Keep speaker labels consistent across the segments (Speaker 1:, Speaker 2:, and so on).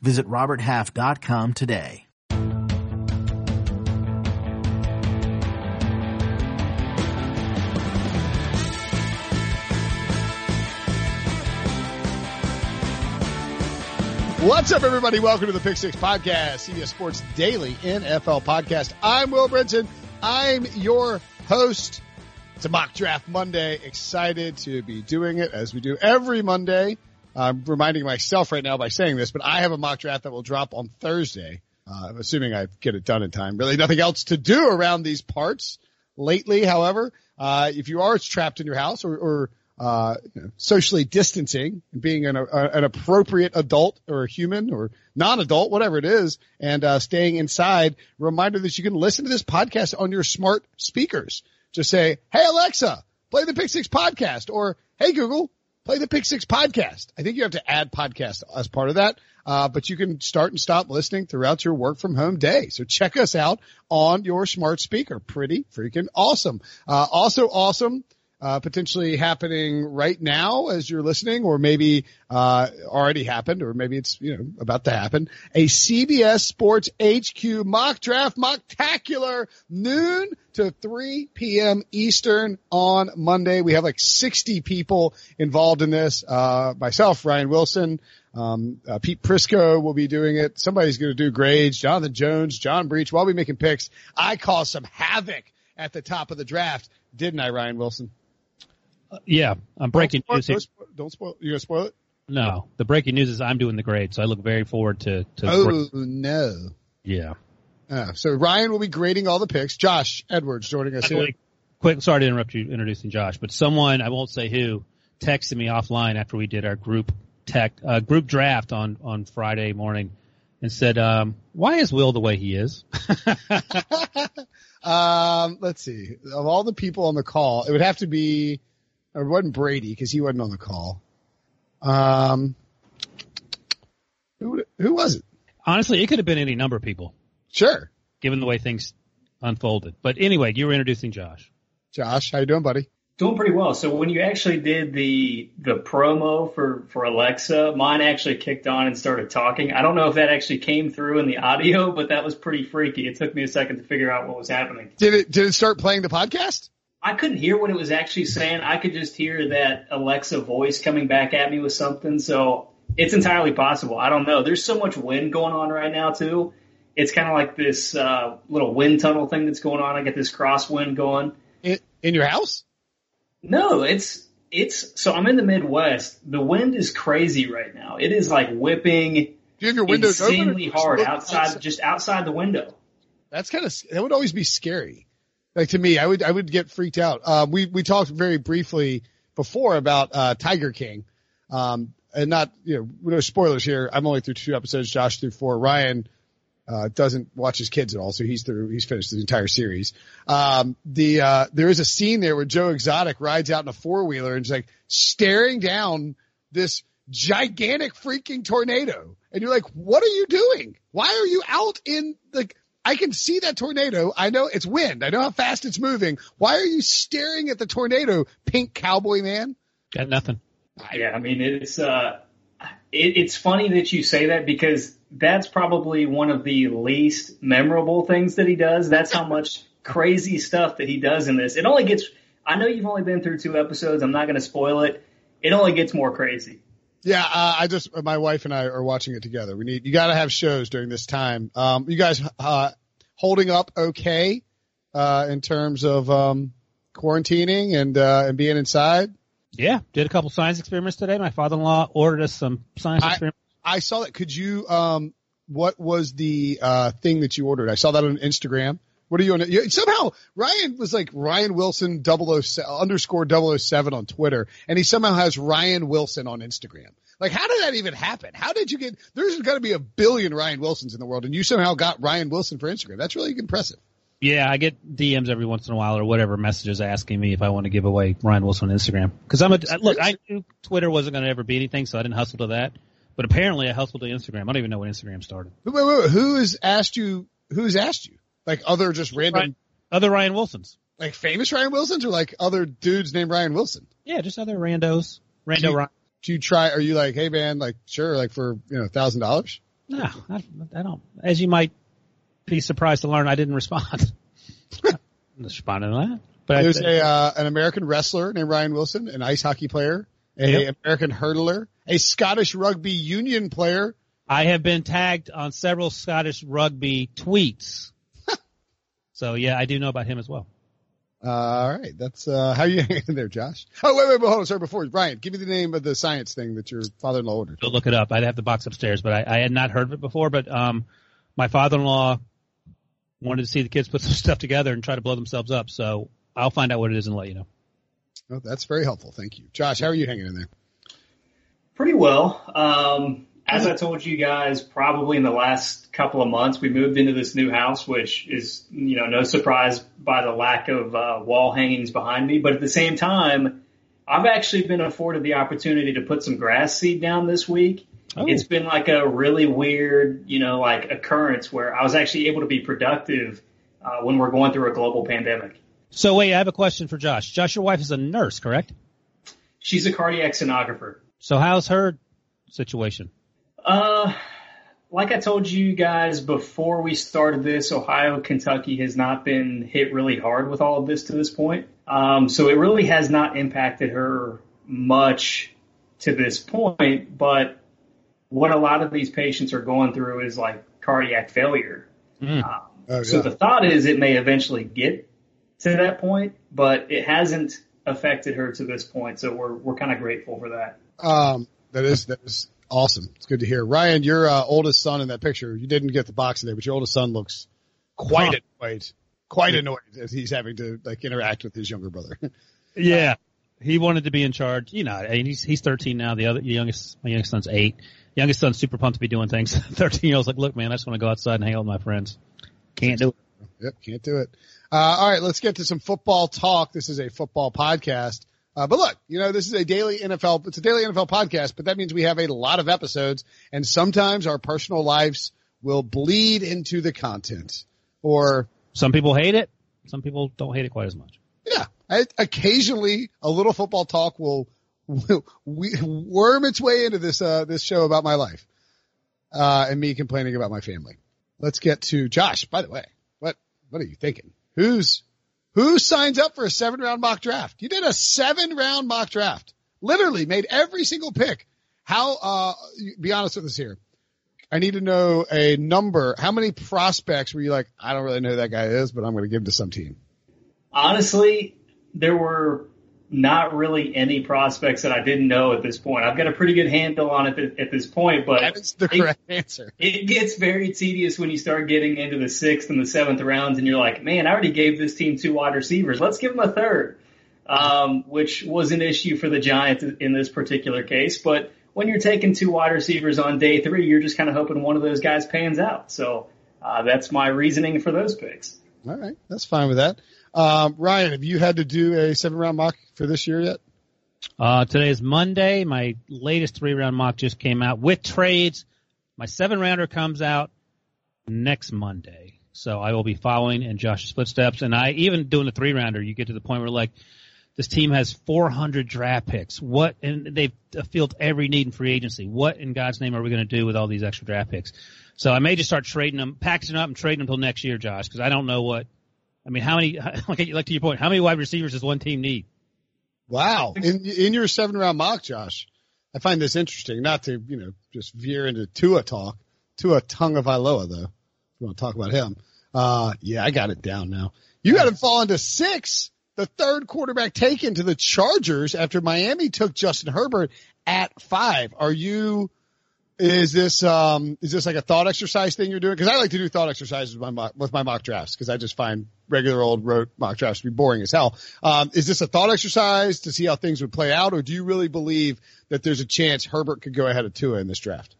Speaker 1: Visit roberthalf.com today.
Speaker 2: What's up, everybody? Welcome to the Pick Six Podcast, CBS Sports Daily NFL Podcast. I'm Will Brinson. I'm your host. It's a mock draft Monday. Excited to be doing it as we do every Monday. I'm reminding myself right now by saying this, but I have a mock draft that will drop on Thursday. Uh, assuming I get it done in time. Really nothing else to do around these parts lately. However, uh, if you are trapped in your house or, or uh, you know, socially distancing and being an, a, an appropriate adult or a human or non-adult, whatever it is, and uh, staying inside. Reminder that you can listen to this podcast on your smart speakers. Just say, "Hey Alexa, play the Pick Six podcast," or "Hey Google, play the Pick Six podcast." I think you have to add podcast as part of that, uh, but you can start and stop listening throughout your work from home day. So check us out on your smart speaker. Pretty freaking awesome. Uh, also awesome uh, potentially happening right now as you're listening, or maybe uh, already happened, or maybe it's you know about to happen. A CBS Sports HQ mock draft mocktacular noon to 3 p.m. Eastern on Monday. We have like 60 people involved in this. Uh, myself, Ryan Wilson. Um, uh, Pete Prisco will be doing it. Somebody's going to do grades. Jonathan Jones, John Breech. While we making picks, I caused some havoc at the top of the draft, didn't I, Ryan Wilson?
Speaker 3: Uh, yeah, I'm breaking
Speaker 2: don't spoil,
Speaker 3: Here.
Speaker 2: don't spoil, don't spoil. You gonna spoil it?
Speaker 3: No, the breaking news is I'm doing the grade, so I look very forward to. to
Speaker 2: Oh no.
Speaker 3: yeah.
Speaker 2: Uh, so Ryan will be grading all the picks. Josh Edwards joining us here.
Speaker 3: quick, sorry to interrupt you introducing Josh, but someone I won't say who texted me offline after we did our group tech uh, group draft on on Friday morning and said, um, "Why is Will the way he is?"
Speaker 2: um, let's see. Of all the people on the call, it would have to be. Or it wasn't Brady because he wasn't on the call. Um, who who was it?
Speaker 3: Honestly, it could have been any number of people,
Speaker 2: Sure,
Speaker 3: given the way things unfolded. But anyway, you were introducing Josh.
Speaker 2: Josh. How you doing, buddy?
Speaker 4: Doing pretty well. So when you actually did the the promo for for Alexa, mine actually kicked on and started talking. I don't know if that actually came through in the audio, but that was pretty freaky. It took me a second to figure out what was happening.
Speaker 2: Did it did it start playing the podcast?
Speaker 4: I couldn't hear what it was actually saying. I could just hear that Alexa voice coming back at me with something. So it's entirely possible. I don't know. There's so much wind going on right now too. It's kind of like this uh, little wind tunnel thing that's going on. I get this crosswind going.
Speaker 2: In, in your house?
Speaker 4: No, it's it's so I'm in the Midwest. The wind is crazy right now. It is like whipping
Speaker 2: Do you have your windows
Speaker 4: insanely
Speaker 2: just
Speaker 4: hard
Speaker 2: look
Speaker 4: outside, just outside the window.
Speaker 2: That's kind of that would always be scary. Like to me, I would I would get freaked out. Uh, we we talked very briefly before about uh, Tiger King, um, and not you know no spoilers here. I'm only through two episodes. Josh through four. Ryan uh, doesn't watch his kids at all, so he's through. He's finished the entire series. Um, the uh, there is a scene there where Joe Exotic rides out in a four wheeler and is like staring down this gigantic freaking tornado, and you're like, "What are you doing? Why are you out in the?" I can see that tornado. I know it's wind. I know how fast it's moving. Why are you staring at the tornado, pink cowboy man?
Speaker 3: Got nothing.
Speaker 4: Yeah, I mean it's uh, it, it's funny that you say that because that's probably one of the least memorable things that he does. That's how much crazy stuff that he does in this. It only gets. I know you've only been through two episodes. I'm not going to spoil it. It only gets more crazy.
Speaker 2: Yeah, uh, I just my wife and I are watching it together. We need you got to have shows during this time. Um, you guys uh, holding up okay uh, in terms of um, quarantining and uh, and being inside.
Speaker 3: Yeah, did a couple science experiments today. My father-in-law ordered us some science
Speaker 2: I-
Speaker 3: experiments.
Speaker 2: I saw that. Could you? Um, what was the uh, thing that you ordered? I saw that on Instagram. What are you on? You, somehow Ryan was like Ryan Wilson 007 underscore 007 on Twitter, and he somehow has Ryan Wilson on Instagram. Like, how did that even happen? How did you get? There's got to be a billion Ryan Wilsons in the world, and you somehow got Ryan Wilson for Instagram. That's really impressive.
Speaker 3: Yeah, I get DMs every once in a while or whatever messages asking me if I want to give away Ryan Wilson on Instagram. Because I'm a look. I knew Twitter wasn't going to ever be anything, so I didn't hustle to that. But apparently, I hustled to Instagram. I don't even know when Instagram started.
Speaker 2: Wait, wait, wait. Who has asked you? Who's asked you? Like other just random,
Speaker 3: Ryan, other Ryan Wilsons.
Speaker 2: like famous Ryan Wilsons, or like other dudes named Ryan Wilson?
Speaker 3: Yeah, just other randos. Rando
Speaker 2: Do you-
Speaker 3: Ryan.
Speaker 2: Do you try? Are you like, hey man, like sure, like for you know thousand dollars?
Speaker 3: No, I, I don't. As you might be surprised to learn, I didn't respond. Responding to that. But
Speaker 2: There's a uh, an American wrestler named Ryan Wilson, an ice hockey player, a
Speaker 3: Yep.
Speaker 2: American hurdler, a Scottish rugby union player.
Speaker 3: I have been tagged on several Scottish rugby tweets. So yeah, I do know about him as well.
Speaker 2: Uh, all right, that's uh, how you hanging there, Josh. Oh wait, wait, wait, hold on, sorry. Before Ryan, give me the name of the science thing that your father-in-law ordered.
Speaker 3: Go look it up. I'd have the box upstairs, but I, I had not heard of it before. But um, my father-in-law wanted to see the kids put some stuff together and try to blow themselves up. So I'll find out what it is and let you know.
Speaker 2: Oh, that's very helpful. Thank you, Josh. How are you hanging in there?
Speaker 4: Pretty well. Um, as I told you guys, probably in the last couple of months, we moved into this new house, which is, you know, no surprise by the lack of uh, wall hangings behind me. But at the same time, I've actually been afforded the opportunity to put some grass seed down this week.
Speaker 3: Oh.
Speaker 4: It's been like a really weird, you know, like occurrence where I was actually able to be productive uh, when we're going through a global pandemic.
Speaker 3: So wait, I have a question for Josh. Josh, your wife is a nurse, correct?
Speaker 4: She's a cardiac sonographer.
Speaker 3: So how's her situation?
Speaker 4: Uh, like I told you guys before we started this, Ohio, Kentucky has not been hit really hard with all of this to this point. Um, so it really has not impacted her much to this point. But what a lot of these patients are going through is like cardiac failure.
Speaker 3: Mm.
Speaker 4: Um,
Speaker 2: Oh,
Speaker 4: so
Speaker 2: yeah.
Speaker 4: the thought is it may eventually get to that point, but it hasn't affected her to this point. So we're we're kind of grateful for that.
Speaker 2: Um, that is that is awesome. It's good to hear. Ryan, your uh, oldest son in that picture, you didn't get the box in there, but your oldest son looks quite
Speaker 3: Huh.
Speaker 2: annoyed, quite annoyed as he's having to like interact with his younger brother.
Speaker 3: Yeah, he wanted to be in charge. You know, and he's he's 13 now. The other the youngest, my youngest son's eight. Youngest son's super pumped to be doing things. 13 year old's like, look, man, I just want to go outside and hang out with my friends. Can't do it.
Speaker 2: Yep, can't do it. Uh, all right, let's get to some football talk. This is a football podcast. Uh, but look, you know, this is a daily NFL, it's a daily NFL podcast, but that means we have a lot of episodes and sometimes our personal lives will bleed into the content or
Speaker 3: Some people hate it. Some people don't hate it quite as much.
Speaker 2: Yeah, I, occasionally a little football talk will, will we, worm its way into this uh, this show about my life, uh, and me complaining about my family. Let's get to Josh. By the way, what what are you thinking? Who's who signs up for a seven round mock draft? You did a seven round mock draft. Literally made every single pick. How? Uh, be honest with us here. I need to know a number. How many prospects were you like? I don't really know who that guy is, but I'm going to give him to some team.
Speaker 4: Honestly, there were not really any prospects that I didn't know at this point. I've got a pretty good handle on it at- at this point, but
Speaker 2: That is the
Speaker 4: it-
Speaker 2: correct answer.
Speaker 4: it gets very tedious when you start getting into the sixth and the seventh rounds and you're like, man, I already gave this team two wide receivers. Let's give them a third. Um, which was an issue for the Giants in this particular case. But when you're taking two wide receivers on day three, you're just kind of hoping one of those guys pans out. So, uh, that's my reasoning for those picks.
Speaker 2: All right, that's fine with that. Um, Ryan, have you had to do a seven round mock for this year yet?
Speaker 3: Uh, today is Monday. My latest three round mock just came out with trades. My seven rounder comes out next Monday. So I will be following in Josh's footsteps. And I, even doing the three rounder, you get to the point where like, this team has 400 draft picks. What, and they've filled every need in free agency. What in God's name are we going to do with all these extra draft picks? So I may just start trading them, packaging up and trading them until next year, Josh, because I don't know what, I mean, how many, like, like to your point, how many wide receivers does one team need?
Speaker 2: Wow. In in your seven round mock, Josh, I find this interesting. Not to you know just veer into Tua talk. Tua Tagovailoa though. If you want to talk about him, uh, yeah, I got it down now. You got him falling to six, the third quarterback taken to the Chargers after Miami took Justin Herbert at five. Are you Is this um is this like a thought exercise thing you're doing? Because I like to do thought exercises with my mock, with my mock drafts because I just find regular old road mock drafts to be boring as hell. Um, is this a thought exercise to see how things would play out, or do you really believe that there's a chance Herbert could go ahead of Tua in this draft?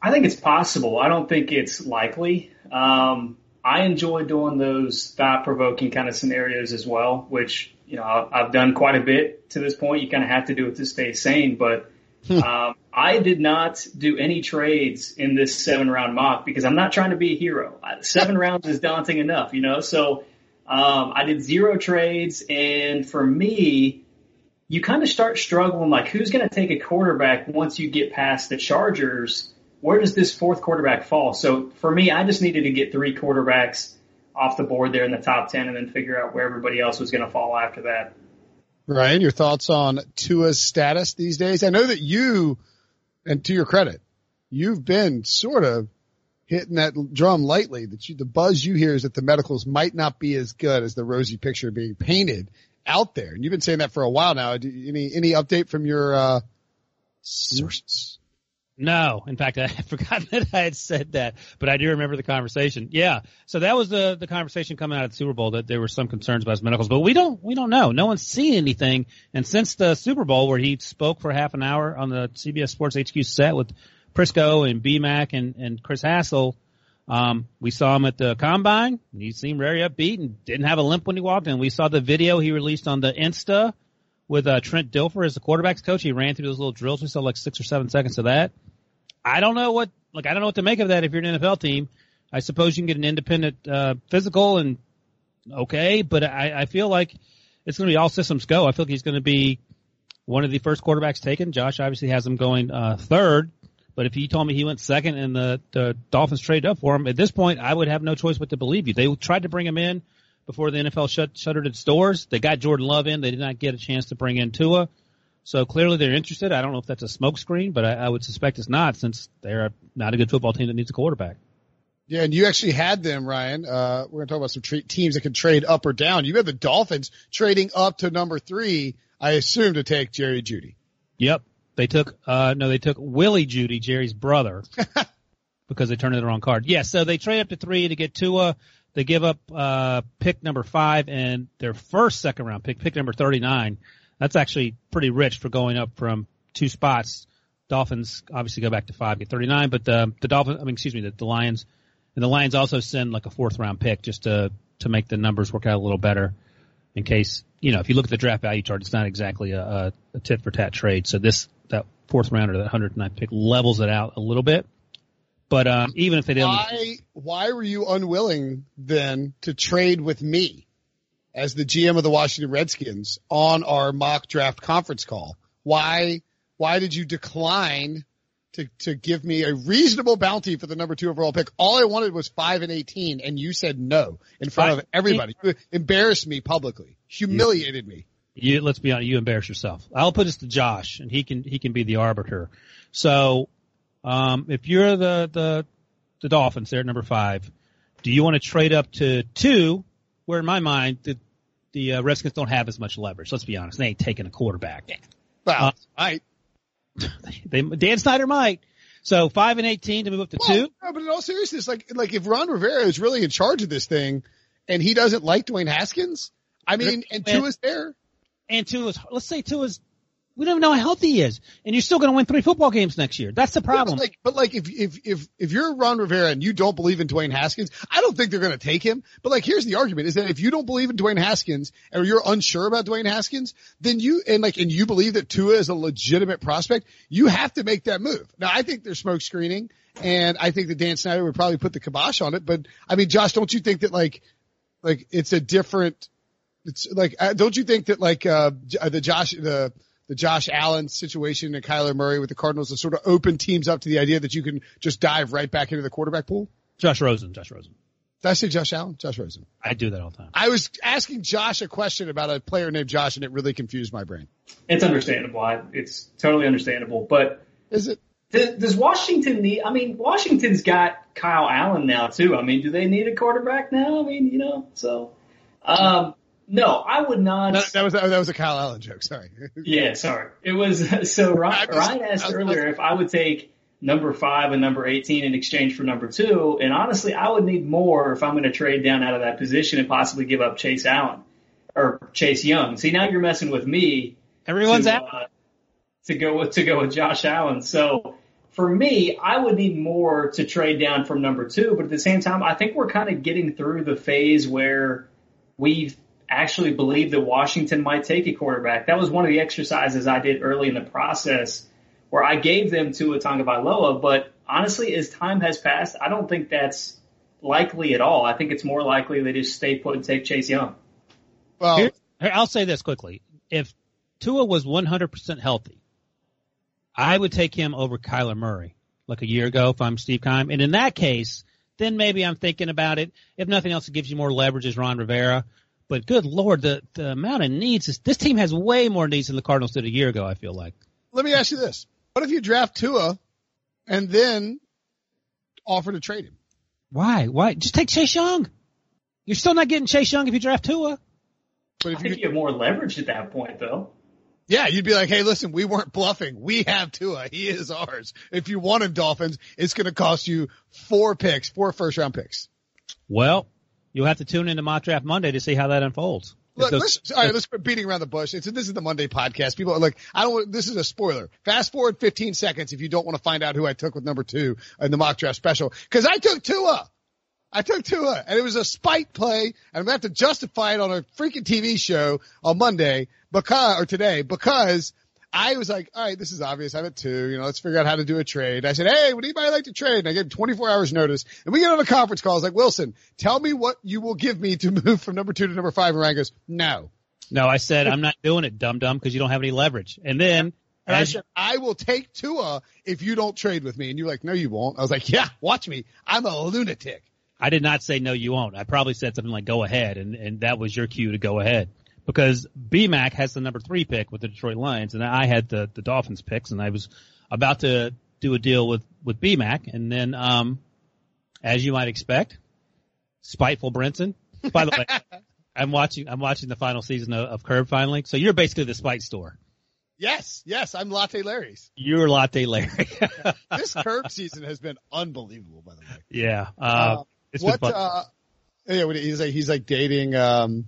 Speaker 4: I think it's possible. I don't think it's likely. Um, I enjoy doing those thought provoking kind of scenarios as well, which you know I've done quite a bit to this point. You kind of have to do it to stay sane, but. um, I did not do any trades in this seven round mock because I'm not trying to be a hero. Seven rounds is daunting enough, you know. So um, I did zero trades, and for me, you kind of start struggling like who's going to take a quarterback once you get past the Chargers. Where does this fourth quarterback fall? So for me, I just needed to get three quarterbacks off the board there in the top ten, and then figure out where everybody else was going to fall after that.
Speaker 2: Ryan, your thoughts on Tua's status these days? I know that you and to your credit, you've been sort of hitting that drum lightly that you, the buzz you hear is that the medicals might not be as good as the rosy picture being painted out there. And you've been saying that for a while now. Any, any update from your, uh, sources?
Speaker 3: No, in fact, I forgot that I had said that, but I do remember the conversation. Yeah, so that was the the conversation coming out of the Super Bowl that there were some concerns about his medicals, but we don't we don't know. No one's seen anything, and since the Super Bowl where he spoke for half an hour on the CBS Sports HQ set with Prisco and BMAC and and Chris Hassel, um, we saw him at the combine. He seemed very upbeat and didn't have a limp when he walked in. We saw the video he released on the Insta with uh, Trent Dilfer as the quarterbacks coach. He ran through those little drills. We saw like six or seven seconds of that. I don't know what like I don't know what to make of that if you're an NFL team. I suppose you can get an independent uh, physical and okay, but I, I feel like it's going to be all systems go. I feel like he's going to be one of the first quarterbacks taken. Josh obviously has him going uh, third, but if he told me he went second and the the Dolphins traded up for him, at this point I would have no choice but to believe you. They tried to bring him in before the NFL shut shuttered its doors. They got Jordan Love in. They did not get a chance to bring in Tua. So clearly they're interested. I don't know if that's a smokescreen, but I, I would suspect it's not since they're not a good football team that needs a quarterback.
Speaker 2: Yeah, and you actually had them, Ryan. Uh, we're going to talk about some tra- teams that can trade up or down. You had the Dolphins trading up to number three, I assume, to take Jerry Jeudy.
Speaker 3: Yep. They took, uh, no, they took Willie Jeudy, Jerry's brother, because they turned in the wrong card. Yeah, so they trade up to three to get Tua. They give up, uh, pick number five and their first second round pick, pick number 39. That's actually pretty rich for going up from two spots. Dolphins obviously go back to five, get 39, but the, the Dolphins, I mean, excuse me, the, the Lions, and the Lions also send like a fourth round pick just to, to make the numbers work out a little better in case, you know, if you look at the draft value chart, it's not exactly a, a, tit for tat trade. So this, that fourth rounder, that 109th pick levels it out a little bit. But um, even if they didn't,
Speaker 2: why why were you unwilling then to trade with me? As the GM of the Washington Redskins on our mock draft conference call. Why, why did you decline to, to give me a reasonable bounty for the number two overall pick? All I wanted was five and 18 and you said no in front of everybody. You embarrassed me publicly, humiliated me.
Speaker 3: You, let's be honest, you embarrass yourself. I'll put this to Josh and he can, he can be the arbiter. So, um, if you're the, the, the Dolphins there at number five, do you want to trade up to two? Where in my mind, the, the uh, Redskins don't have as much leverage. Let's be honest. They ain't taking a quarterback.
Speaker 2: Well, uh, I,
Speaker 3: they, Dan Snyder might. So five and eighteen to move up to well, two.
Speaker 2: No, but in all seriousness, like like if Ron Rivera is really in charge of this thing, and he doesn't like Dwayne Haskins, I mean, and two is there,
Speaker 3: and two is let's say two is we don't even know how healthy he is, and you're still going to win three football games next year. That's the problem.
Speaker 2: Yeah, but, like, but like, if if if if you're Ron Rivera and you don't believe in Dwayne Haskins, I don't think they're going to take him. But like, here's the argument: is that if you don't believe in Dwayne Haskins or you're unsure about Dwayne Haskins, then you and like, and you believe that Tua is a legitimate prospect, you have to make that move. Now, I think there's smoke screening, and I think that Dan Snyder would probably put the kibosh on it. But I mean, Josh, don't you think that like, like it's a different? It's like, uh, don't you think that like uh the Josh the the Josh Allen situation and Kyler Murray with the Cardinals to sort of open teams up to the idea that you can just dive right back into the quarterback pool?
Speaker 3: Josh Rosen, Josh Rosen.
Speaker 2: Did I say Josh Allen? Josh Rosen.
Speaker 3: I do that all the time.
Speaker 2: I was asking Josh a question about a player named Josh and it really confused my brain.
Speaker 4: It's understandable. I, it's totally understandable, but
Speaker 2: is it?
Speaker 4: Does, does Washington need, I mean, Washington's got Kyle Allen now too. I mean, do they need a quarterback now? I mean, you know, so, um, no, I would not.
Speaker 2: That, that was that was a Kyle Allen joke. Sorry.
Speaker 4: yeah, sorry. It was so Ryan, Ryan asked earlier if I would take number five and number 18 in exchange for number two. And honestly, I would need more if I'm going to trade down out of that position and possibly give up Chase Allen or Chase Young. See, now you're messing with me.
Speaker 3: Everyone's
Speaker 4: to,
Speaker 3: out.
Speaker 4: Uh, to go with, to go with Josh Allen. So for me, I would need more to trade down from number two. But at the same time, I think we're kind of getting through the phase where we've actually believed that Washington might take a quarterback. That was one of the exercises I did early in the process where I gave them to Tua Tagovailoa. But honestly, as time has passed, I don't think that's likely at all. I think it's more likely they just stay put and take Chase Young.
Speaker 3: Well, Here, I'll say this quickly. If Tua was 100% healthy, I would take him over Kyler Murray like a year ago if I'm Steve Keim. And in that case, then maybe I'm thinking about it. If nothing else, it gives you more leverage as Ron Rivera. But good lord, the the amount of needs is, this team has way more needs than the Cardinals did a year ago. I feel like.
Speaker 2: Let me ask you this: What if you draft Tua and then offer to trade him?
Speaker 3: Why? Why? Just take Chase Young. You're still not getting Chase Young if you draft Tua.
Speaker 4: But if I think you, you have more leverage at that point, though.
Speaker 2: Yeah, you'd be like, hey, listen, we weren't bluffing. We have Tua. He is ours. If you want him, Dolphins, it's going to cost you four picks, four first round picks.
Speaker 3: Well, you'll have to tune into Mock Draft Monday to see how that unfolds.
Speaker 2: Look, let's, all right, let's quit beating around the bush. It's, this is the Monday podcast. People are like, I don't, want, this is a spoiler. Fast forward 15 seconds if you don't want to find out who I took with number two in the mock draft special. Cause I took Tua. I took Tua and it was a spite play and I'm going to have to justify it on a freaking TV show on Monday because, or today because I was like, all right, this is obvious. I'm at two. You know, let's figure out how to do a trade. I said, hey, would anybody like to trade? And I gave him 24 hours notice. And we get on a conference call. I was like, Wilson, tell me what you will give me to move from number two to number five. And Ryan goes, no.
Speaker 3: No, I said, I'm not doing it, dum dum, because you don't have any leverage. And then
Speaker 2: and I said, I will take Tua if you don't trade with me. And you're like, no, you won't. I was like, yeah, watch me. I'm a lunatic.
Speaker 3: I did not say no, you won't. I probably said something like go ahead, and, and that was your cue to go ahead because BMAC has the number three pick with the Detroit Lions, and I had the the Dolphins picks, and I was about to do a deal with with BMAC, and then um, as you might expect, spiteful Brinson. By the way, I'm watching I'm watching the final season of, of Curb finally, so you're basically the spite store.
Speaker 2: Yes, yes, I'm Latte Larry's.
Speaker 3: You're Latte Larry.
Speaker 2: this Curb season has been unbelievable, by the way.
Speaker 3: Yeah. Uh, uh,
Speaker 2: what? Uh, yeah, he's like he's like dating um,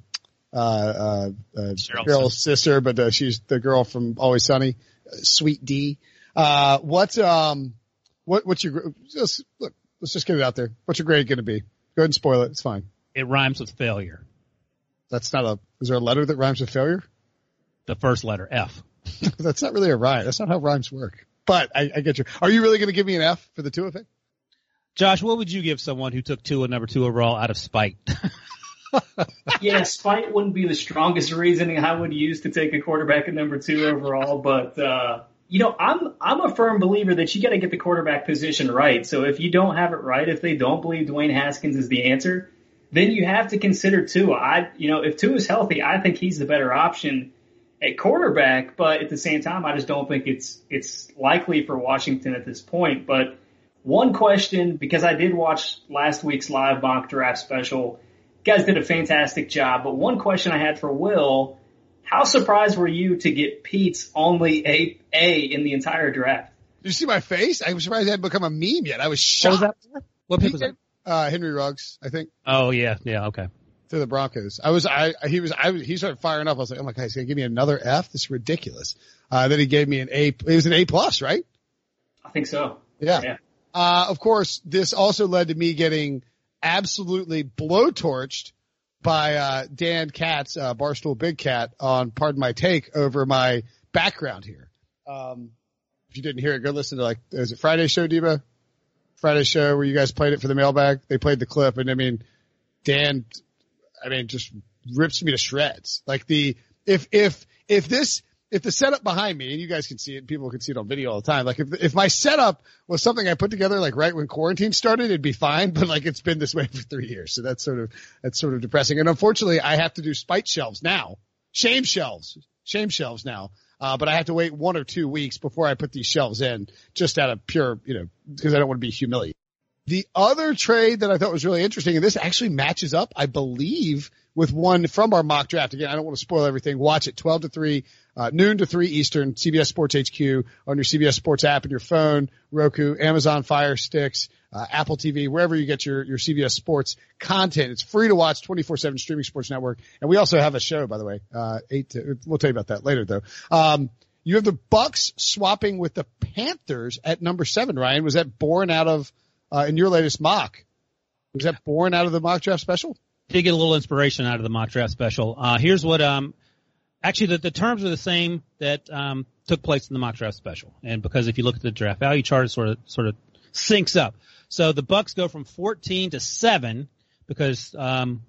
Speaker 2: uh, uh, uh, girl's sister, but uh, she's the girl from Always Sunny, uh, Sweet Dee. Uh, what, um, what, what's your, just, look, let's just get it out there. What's your grade going to be? Go ahead and spoil it. It's fine.
Speaker 3: It rhymes with failure.
Speaker 2: That's not a, is there a letter that rhymes with failure?
Speaker 3: The first letter, F.
Speaker 2: That's not really a rhyme. That's not how rhymes work. But I, I get you. Are you really going to give me an F for the two of it?
Speaker 3: Josh, what would you give someone who took two and number two overall out of spite?
Speaker 4: yeah, spite wouldn't be the strongest reasoning I would use to take a quarterback at number two overall, but uh, you know, I'm I'm a firm believer that you got to get the quarterback position right. So if you don't have it right, if they don't believe Dwayne Haskins is the answer, then you have to consider Tua. I, you know, if Tua is healthy, I think he's the better option at quarterback. But at the same time, I just don't think it's it's likely for Washington at this point. But one question, because I did watch last week's live mock draft special guys did a fantastic job. But one question I had for Will, how surprised were you to get Pete's only a A in the entire draft?
Speaker 2: Did you see my face? I was surprised I hadn't become a meme yet. I was shocked.
Speaker 3: What, was that? what pick was that?
Speaker 2: Uh, Henry Ruggs, I think.
Speaker 3: Oh yeah, yeah, okay.
Speaker 2: To the Broncos. I was, I, he was, I was, he started firing up. I was like, oh my god, he's gonna give me another F? This is ridiculous. Uh, then he gave me an A, it was an A plus, right?
Speaker 4: I think so.
Speaker 2: Yeah. yeah. Uh, of course, this also led to me getting absolutely blowtorched by uh, Dan Katz, uh, Barstool Big Cat, on Pardon My Take over my background here. Um, if you didn't hear it, go listen to like, is it Friday show, Deba? Friday show where you guys played it for the mailbag. They played the clip, and I mean, Dan, I mean, just rips me to shreds. Like the if if if this if the setup behind me, and you guys can see it, people can see it on video all the time. Like if if my setup was something I put together like right when quarantine started, it'd be fine. But like it's been this way for three years, so that's sort of that's sort of depressing. And unfortunately, I have to do spite shelves now, shame shelves, shame shelves now. Uh, but I have to wait one or two weeks before I put these shelves in, just out of pure, you know, because I don't want to be humiliated. The other trade that I thought was really interesting, and this actually matches up, I believe, with one from our mock draft. Again, I don't want to spoil everything. Watch it. 12 to 3 uh, noon to 3 Eastern, CBS Sports HQ on your CBS Sports app and your phone, Roku, Amazon Fire Sticks, uh, Apple TV, wherever you get your, your CBS Sports content. It's free to watch 24-7 streaming sports network. And we also have a show, by the way, uh, eight to, we'll tell you about that later though. Um, you have the Bucks swapping with the Panthers at number seven, Ryan. Was that born out of, uh, in your latest mock? Was that born out of the mock draft special?
Speaker 3: Did get a little inspiration out of the mock draft special. Uh, here's what, um, actually the, the terms are the same that, um, took place in the mock draft special. And because if you look at the draft value chart, it sort of, sort of syncs up. So the Bucks go from 14 to seven because, um,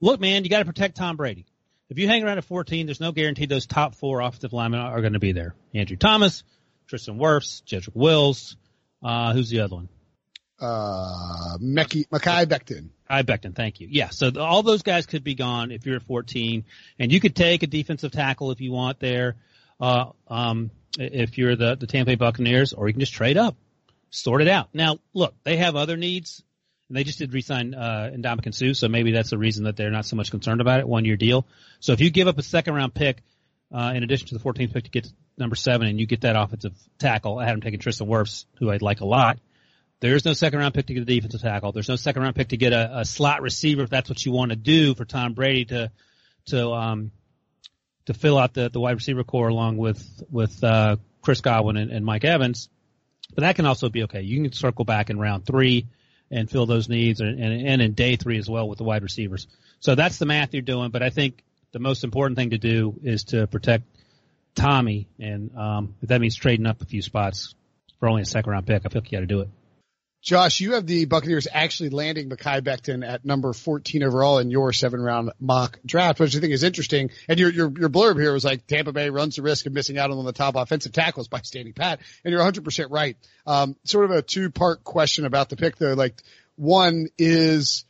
Speaker 3: look, man, you got to protect Tom Brady. If you hang around at 14, there's no guarantee those top four offensive linemen are going to be there. Andrew Thomas, Tristan Wirfs, Jedrick Wills, uh, who's the other one?
Speaker 2: Uh, Mekhi, Mekhi Becton.
Speaker 3: I Becton, thank you. Yeah, so the, all those guys could be gone if you're at 14, and you could take a defensive tackle if you want there, uh, um, if you're the, the Tampa Bay Buccaneers, or you can just trade up, sort it out. Now, look, they have other needs, and they just did resign uh, Ndamukong Suh, so maybe that's the reason that they're not so much concerned about it. One year deal. So if you give up a second round pick, uh, in addition to the 14th pick to get to number seven, and you get that offensive tackle, I had him taking Tristan Wirfs, who I'd like a lot. There's no second round pick to get a defensive tackle. There's no second round pick to get a, a slot receiver if that's what you want to do for Tom Brady to to um to fill out the, the wide receiver corps along with with uh, Chris Godwin and, and Mike Evans. But that can also be okay. You can circle back in round three and fill those needs and, and, and in day three as well with the wide receivers. So that's the math you're doing. But I think the most important thing to do is to protect Tommy. And um, if that means trading up a few spots for only a second round pick, I feel like you got to do it.
Speaker 2: Josh, you have the Buccaneers actually landing Mekhi Becton at number 14 overall in your seven round mock draft, which I think is interesting. And your, your, your blurb here was like Tampa Bay runs the risk of missing out on the top offensive tackles by standing pat. And you're 100% right. Um, sort of a two part question about the pick though. Like one is,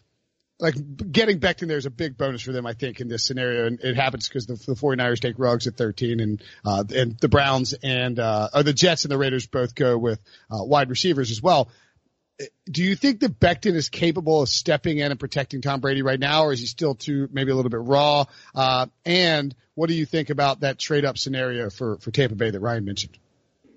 Speaker 2: like getting Becton there is a big bonus for them, I think, in this scenario. And it happens because the, the 49ers take Ruggs at 13 and, uh, and the Browns and, uh, or the Jets and the Raiders both go with, uh, wide receivers as well do you think that Becton is capable of stepping in and protecting Tom Brady right now, or is he still too maybe a little bit raw? Uh, and what do you think about that trade up scenario for for Tampa Bay that Ryan mentioned?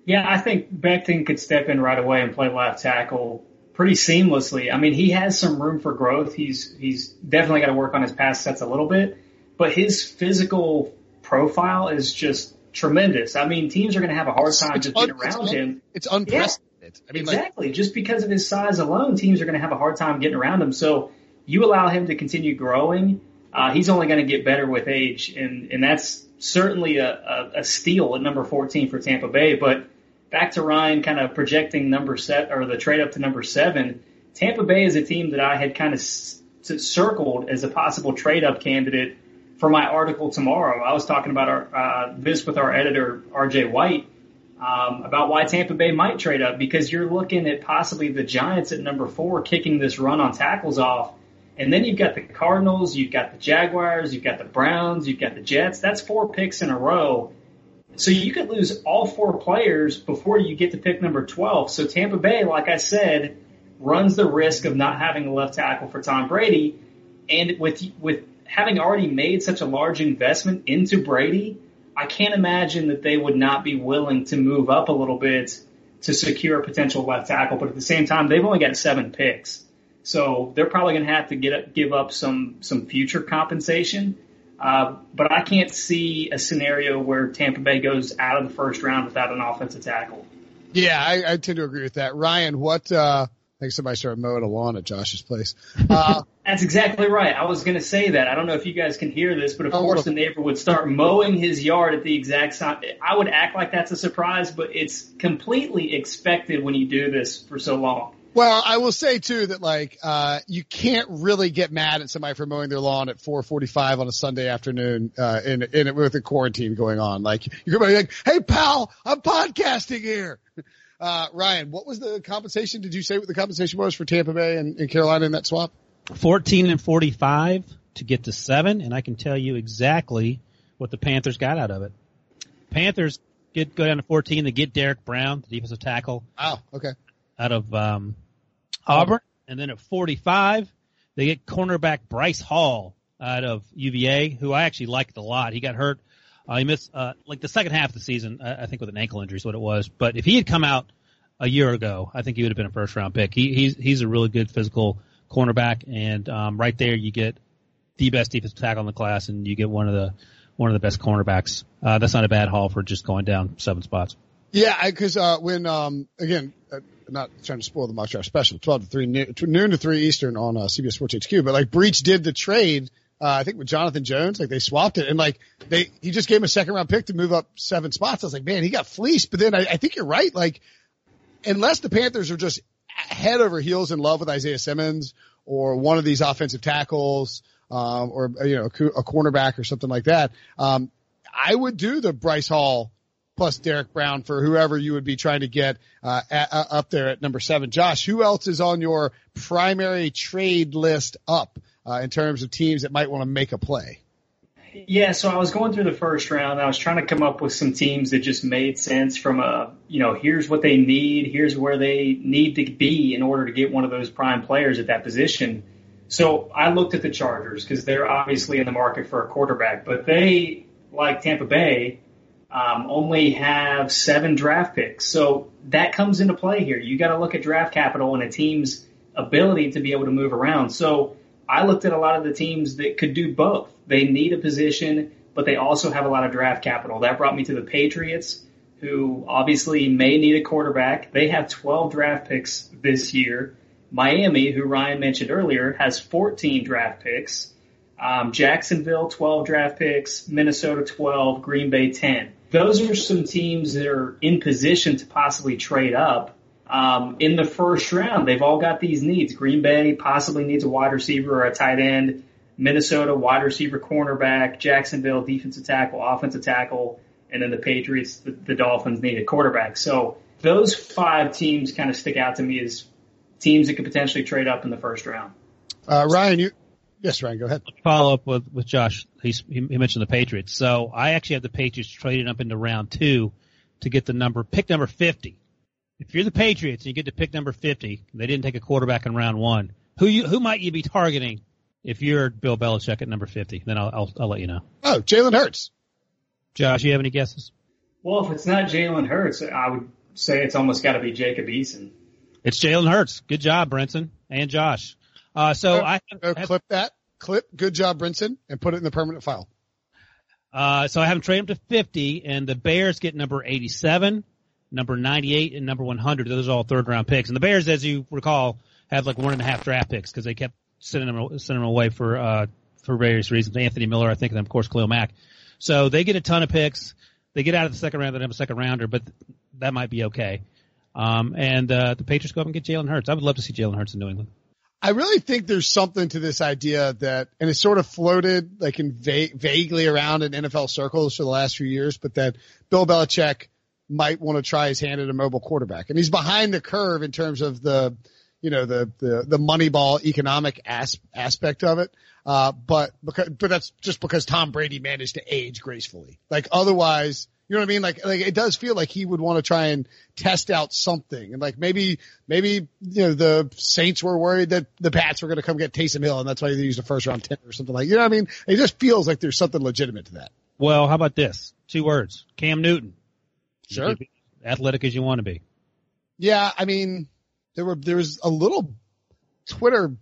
Speaker 4: Yeah, I think Becton could step in right away and play left tackle pretty seamlessly. I mean, he has some room for growth. He's he's definitely got to work on his pass sets a little bit, but his physical profile is just tremendous. I mean, teams are going to have a hard time it's just un- getting around un-
Speaker 2: him. It's unprecedented. Yeah.
Speaker 4: I mean, exactly. Like, just because of his size alone, teams are going to have a hard time getting around him. So you allow him to continue growing. Uh, he's only going to get better with age, and and that's certainly a, a, a steal at number 14 for Tampa Bay. But back to Ryan, kind of projecting number set or the trade up to number seven. Tampa Bay is a team that I had kind of s- circled as a possible trade up candidate for my article tomorrow. I was talking about our, uh, this with our editor RJ White um, about why Tampa Bay might trade up because you're looking at possibly the Giants at number four kicking this run on tackles off. And then you've got the Cardinals, you've got the Jaguars, you've got the Browns, you've got the Jets. That's four picks in a row. So you could lose all four players before you get to pick number 12. So Tampa Bay, like I said, runs the risk of not having a left tackle for Tom Brady. And with, with having already made such a large investment into Brady, I can't imagine that they would not be willing to move up a little bit to secure a potential left tackle. But at the same time, they've only got seven picks, so they're probably going to have to get give up some some future compensation. Uh, but I can't see a scenario where Tampa Bay goes out of the first round without an offensive tackle.
Speaker 2: Yeah, I, I tend to agree with that. Ryan, what? Uh, think somebody started mowing a lawn at Josh's place. Uh,
Speaker 4: That's exactly right. I was going to say that. I don't know if you guys can hear this, but of oh, course the neighbor would start mowing his yard at the exact time. I would act like that's a surprise, but it's completely expected when you do this for so long.
Speaker 2: Well, I will say too that like uh you can't really get mad at somebody for mowing their lawn at 4:45 on a Sunday afternoon uh in in with a quarantine going on. Like you're going to be like, "Hey pal, I'm podcasting here." Uh Ryan, what was the compensation? Did you say what the compensation was for Tampa Bay and, and Carolina in that swap?
Speaker 3: 14 and 45 to get to seven, and I can tell you exactly what the Panthers got out of it. Panthers get go down to 14. They get Derrick Brown, the defensive tackle.
Speaker 2: Oh, okay.
Speaker 3: Out of um, Auburn, and then at 45, they get cornerback Bryce Hall out of UVA, who I actually liked a lot. He got hurt Uh, he missed uh, like the second half of the season, I, I think, with an ankle injury is what it was. But if he had come out a year ago, I think he would have been a first round pick. He, he's he's a really good physical cornerback, and um, right there you get the best defensive tackle in the class, and you get one of the one of the best cornerbacks. Uh, that's not a bad haul for just going down seven spots.
Speaker 2: Yeah, because uh, when um, again, uh, not trying to spoil the mock draft special, twelve to three noon, to three Eastern on uh, CBS Sports HQ, but like Breech did the trade. Uh, I think with Jonathan Jones, like they swapped it and like they, he just gave him a second round pick to move up seven spots. I was like, man, he got fleeced. But then I, I think you're right. Like, unless the Panthers are just head over heels in love with Isaiah Simmons or one of these offensive tackles, um, or you know a, a, cornerback or something like that. Um, I would do the Bryce Hall plus Derrick Brown for whoever you would be trying to get uh, at, uh, up there at number seven. Josh, who else is on your primary trade list up uh, in terms of teams that might want to make a play?
Speaker 4: Yeah, so I was going through the first round. I was trying to come up with some teams that just made sense from a, you know, here's what they need, here's where they need to be in order to get one of those prime players at that position. So I looked at the Chargers because they're obviously in the market for a quarterback, but they, like Tampa Bay, um, only have seven draft picks. So that comes into play here. You got to look at draft capital and a team's ability to be able to move around. So I looked at a lot of the teams that could do both. They need a position, but they also have a lot of draft capital. That brought me to the Patriots, who obviously may need a quarterback. They have 12 draft picks this year. Miami, who Ryan mentioned earlier, has 14 draft picks. Um, Jacksonville, 12 draft picks. Minnesota, 12. Green Bay, 10. Those are some teams that are in position to possibly trade up um, in the first round. They've all got these needs. Green Bay possibly needs a wide receiver or a tight end. Minnesota wide receiver, cornerback. Jacksonville defensive tackle, offensive tackle, and then the Patriots, the, the Dolphins need a quarterback. So those five teams kind of stick out to me as teams that could potentially trade up in the first round.
Speaker 2: Uh, Ryan, you. Yes, Ryan, go ahead.
Speaker 3: Follow up with, with Josh. He's, he mentioned the Patriots. So I actually have the Patriots trading up into round two to get the number, pick number 50 if you're the Patriots and you get to pick number 50, they didn't take a quarterback in round one. Who you, who might you be targeting if you're Bill Belichick at number 50? Then I'll, I'll, I'll let you know.
Speaker 2: Oh, Jalen Hurts.
Speaker 3: Josh, you have any guesses?
Speaker 4: Well, if it's not Jalen Hurts, I would say it's almost got to be Jacob Eason.
Speaker 3: It's Jalen Hurts. Good job, Brinson and Josh. Uh, so I
Speaker 2: have, clip that clip. Good job, Brinson, and put it in the permanent file.
Speaker 3: Uh, so I have him trade him to 50 and the Bears get number 87 number 98 and number 100. Those are all third round picks. And the Bears, as you recall, have like one and a half draft picks because they kept sending them, sending them away for, uh, for various reasons. Anthony Miller, I think, and of course Khalil Mack. So they get a ton of picks. They get out of the second round. They have a second rounder, but that might be okay. Um, and, uh, the Patriots go up and get Jalen Hurts. I would love to see Jalen Hurts in New England.
Speaker 2: I really think there's something to this idea that, and it's sort of floated like in va- vaguely around in NFL circles for the last few years, but that Bill Belichick might want to try his hand at a mobile quarterback. And he's behind the curve in terms of the, you know, the, the, the money ball economic as, aspect of it. Uh, but because, but that's just because Tom Brady managed to age gracefully. Like otherwise, you know what I mean? Like, like it does feel like he would want to try and test out something. And like maybe, maybe, you know, the Saints were worried that the Pats were going to come get Taysom Hill and that's why they used a first round 10 or something like, you know what I mean? It just feels like there's something legitimate to that.
Speaker 3: Well, how about this? Two words. Cam Newton.
Speaker 2: Sure.
Speaker 3: athletic as you want to be.
Speaker 2: Yeah, I mean, there were there was a little Twitter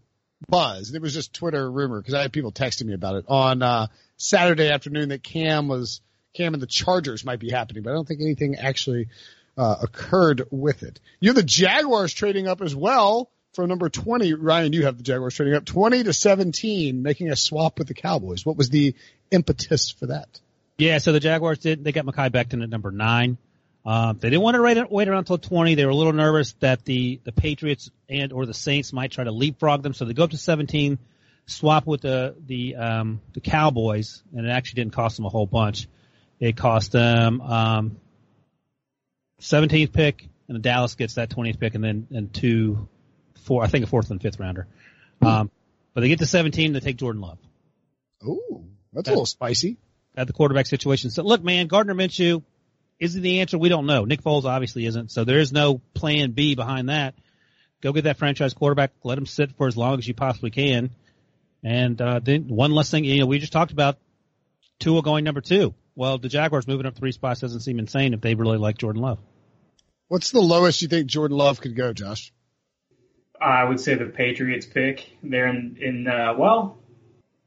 Speaker 2: buzz. It was just Twitter rumor because I had people texting me about it on uh, Saturday afternoon that Cam was Cam and the Chargers might be happening, but I don't think anything actually uh, occurred with it. You have the Jaguars trading up as well from number 20. Ryan, you have the Jaguars trading up 20 to 17, making a swap with the Cowboys. What was the impetus for that?
Speaker 3: Yeah, so the Jaguars did. They got Mekhi Becton at number nine. Um, they didn't want to wait, wait around until 20. They were a little nervous that the, the Patriots and or the Saints might try to leapfrog them. So they go up to 17, swap with the, the, um, the Cowboys, and it actually didn't cost them a whole bunch. It cost them, um, 17th pick, and the Dallas gets that 20th pick, and then, and two, four, I think a fourth and fifth rounder. Um, but they get to 17, they take Jordan Love.
Speaker 2: Oh, that's a little spicy.
Speaker 3: At the quarterback situation. So look, man, Gardner Minshew, is he the answer? We don't know. Nick Foles obviously isn't. So there is no plan B behind that. Go get that franchise quarterback. Let him sit for as long as you possibly can. And uh, then one less thing, you know, we just talked about Tua going number two. Well, the Jaguars moving up three spots doesn't seem insane if they really like Jordan Love.
Speaker 2: What's the lowest you think Jordan Love could go, Josh?
Speaker 4: I would say the Patriots pick. They're in, in uh, well,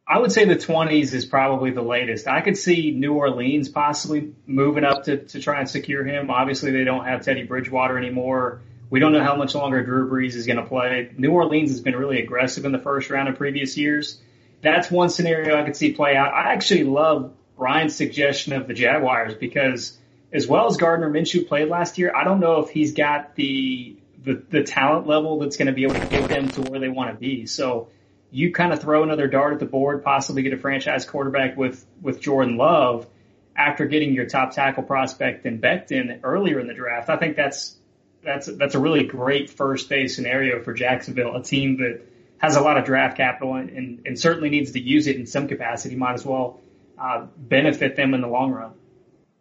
Speaker 4: I would say the 20s is probably the latest. I could see New Orleans possibly moving up to, to try and secure him. Obviously, they don't have Teddy Bridgewater anymore. We don't know how much longer Drew Brees is going to play. New Orleans has been really aggressive in the first round in previous years. That's one scenario I could see play out. I actually love Ryan's suggestion of the Jaguars because as well as Gardner Minshew played last year, I don't know if he's got the the, the talent level that's going to be able to get them to where they want to be. So you kind of throw another dart at the board, possibly get a franchise quarterback with, with Jordan Love after getting your top tackle prospect in Becton earlier in the draft. I think that's, that's, that's a really great first day scenario for Jacksonville, a team that has a lot of draft capital and, and, and certainly needs to use it in some capacity. Might as well, uh, benefit them in the long run.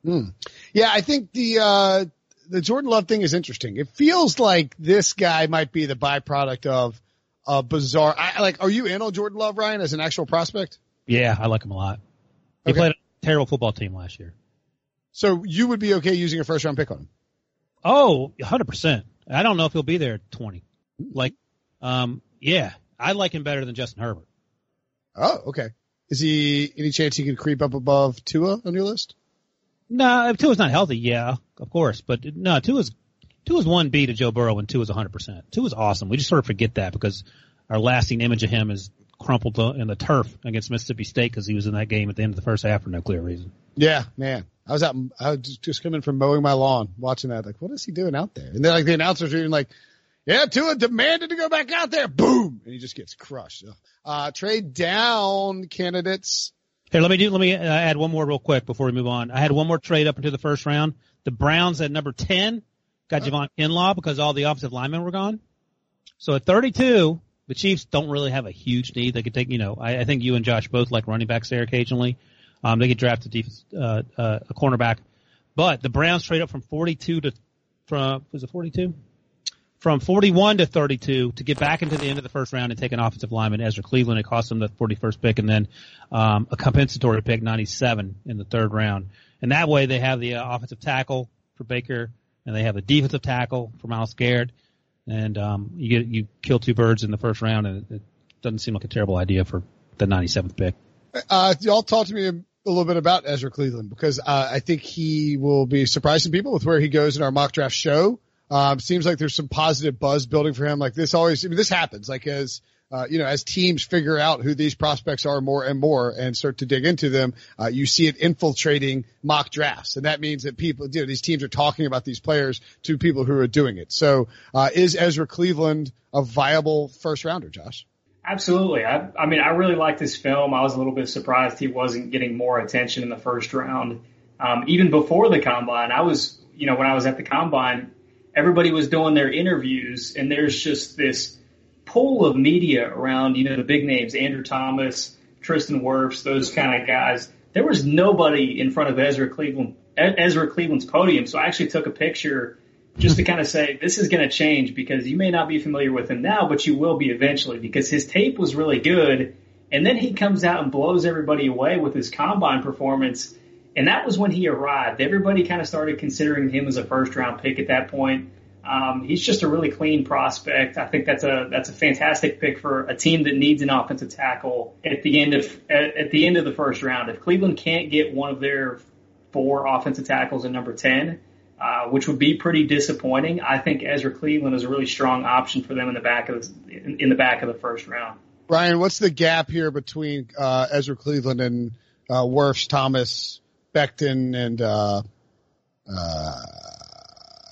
Speaker 2: Hmm. Yeah, I think the, uh, the Jordan Love thing is interesting. It feels like this guy might be the byproduct of a bizarre. I, like, are you in on Jordan Love, Ryan, as an actual prospect?
Speaker 3: Yeah, I like him a lot. He
Speaker 2: Okay.
Speaker 3: played a terrible football team last year.
Speaker 2: So you would be okay using a first round pick on him?
Speaker 3: Oh, 100%. I don't know if he'll be there at 20. Like, um, yeah, I like him better than Justin Herbert.
Speaker 2: Oh, okay. Is he any chance he could creep up above Tua on your list?
Speaker 3: No, if Tua's not healthy, yeah, of course. But no, Tua's Tua's one B to Joe Burrow and Tua's 100%. Tua's awesome. We just sort of forget that because our lasting image of him is crumpled in the turf against Mississippi State because he was in that game at the end of the first half for no clear reason.
Speaker 2: Yeah, man. I was out. I was just, just coming from mowing my lawn, watching that. Like, what is he doing out there? And then like the announcers are even like, "Yeah, Tua demanded to go back out there." Boom, and he just gets crushed. Uh, trade down candidates.
Speaker 3: Here, let me do. Let me uh, add one more real quick before we move on. I had one more trade up into the first round. The Browns at number ten got Javon Kinlaw because all the offensive linemen were gone. So at 32, the Chiefs don't really have a huge need. They could take, you know, I, I think you and Josh both like running backs there occasionally. Um, they could draft a defense, uh, uh, a cornerback, but the Browns trade up from 42 to from was it 42? From 41 to 32 to get back into the end of the first round and take an offensive lineman, Ezra Cleveland. It cost them the 41st pick and then um, a compensatory pick, 97 in the third round. And that way they have the uh, offensive tackle for Baker and they have a defensive tackle for Myles Garrett. And um, you get you kill two birds in the first round, and it, it doesn't seem like a terrible idea for the 97th pick.
Speaker 2: Uh, y'all talk to me a little bit about Ezra Cleveland because uh, I think he will be surprising people with where he goes in our mock draft show. Um, seems like there's some positive buzz building for him. Like this always, I mean, this happens. Like as uh, you know, as teams figure out who these prospects are more and more and start to dig into them, uh, you see it infiltrating mock drafts. And that means that people, you know, these teams are talking about these players to people who are doing it. So, uh, is Ezra Cleveland a viable first rounder, Josh?
Speaker 4: Absolutely. I, I mean, I really like this film. I was a little bit surprised he wasn't getting more attention in the first round. Um, even before the combine, I was, you know, when I was at the combine, everybody was doing their interviews and there's just this pool of media around, you know, the big names, Andrew Thomas, Tristan Wirfs, those kind of guys. There was nobody in front of Ezra Cleveland, Ezra Cleveland's podium. So I actually took a picture just to kind of say this is going to change because you may not be familiar with him now, but you will be eventually because his tape was really good. And then he comes out and blows everybody away with his combine performance. And that was when he arrived. Everybody kind of started considering him as a first round pick at that point. Um, he's just a really clean prospect. I think that's a that's a fantastic pick for a team that needs an offensive tackle at the end of at, at the end of the first round. If Cleveland can't get one of their four offensive tackles in number ten, uh, which would be pretty disappointing, I think Ezra Cleveland is a really strong option for them in the back of the, in, in the back of the first round.
Speaker 2: Ryan, what's the gap here between uh, Ezra Cleveland and uh, Thomas, Becton, and uh, uh,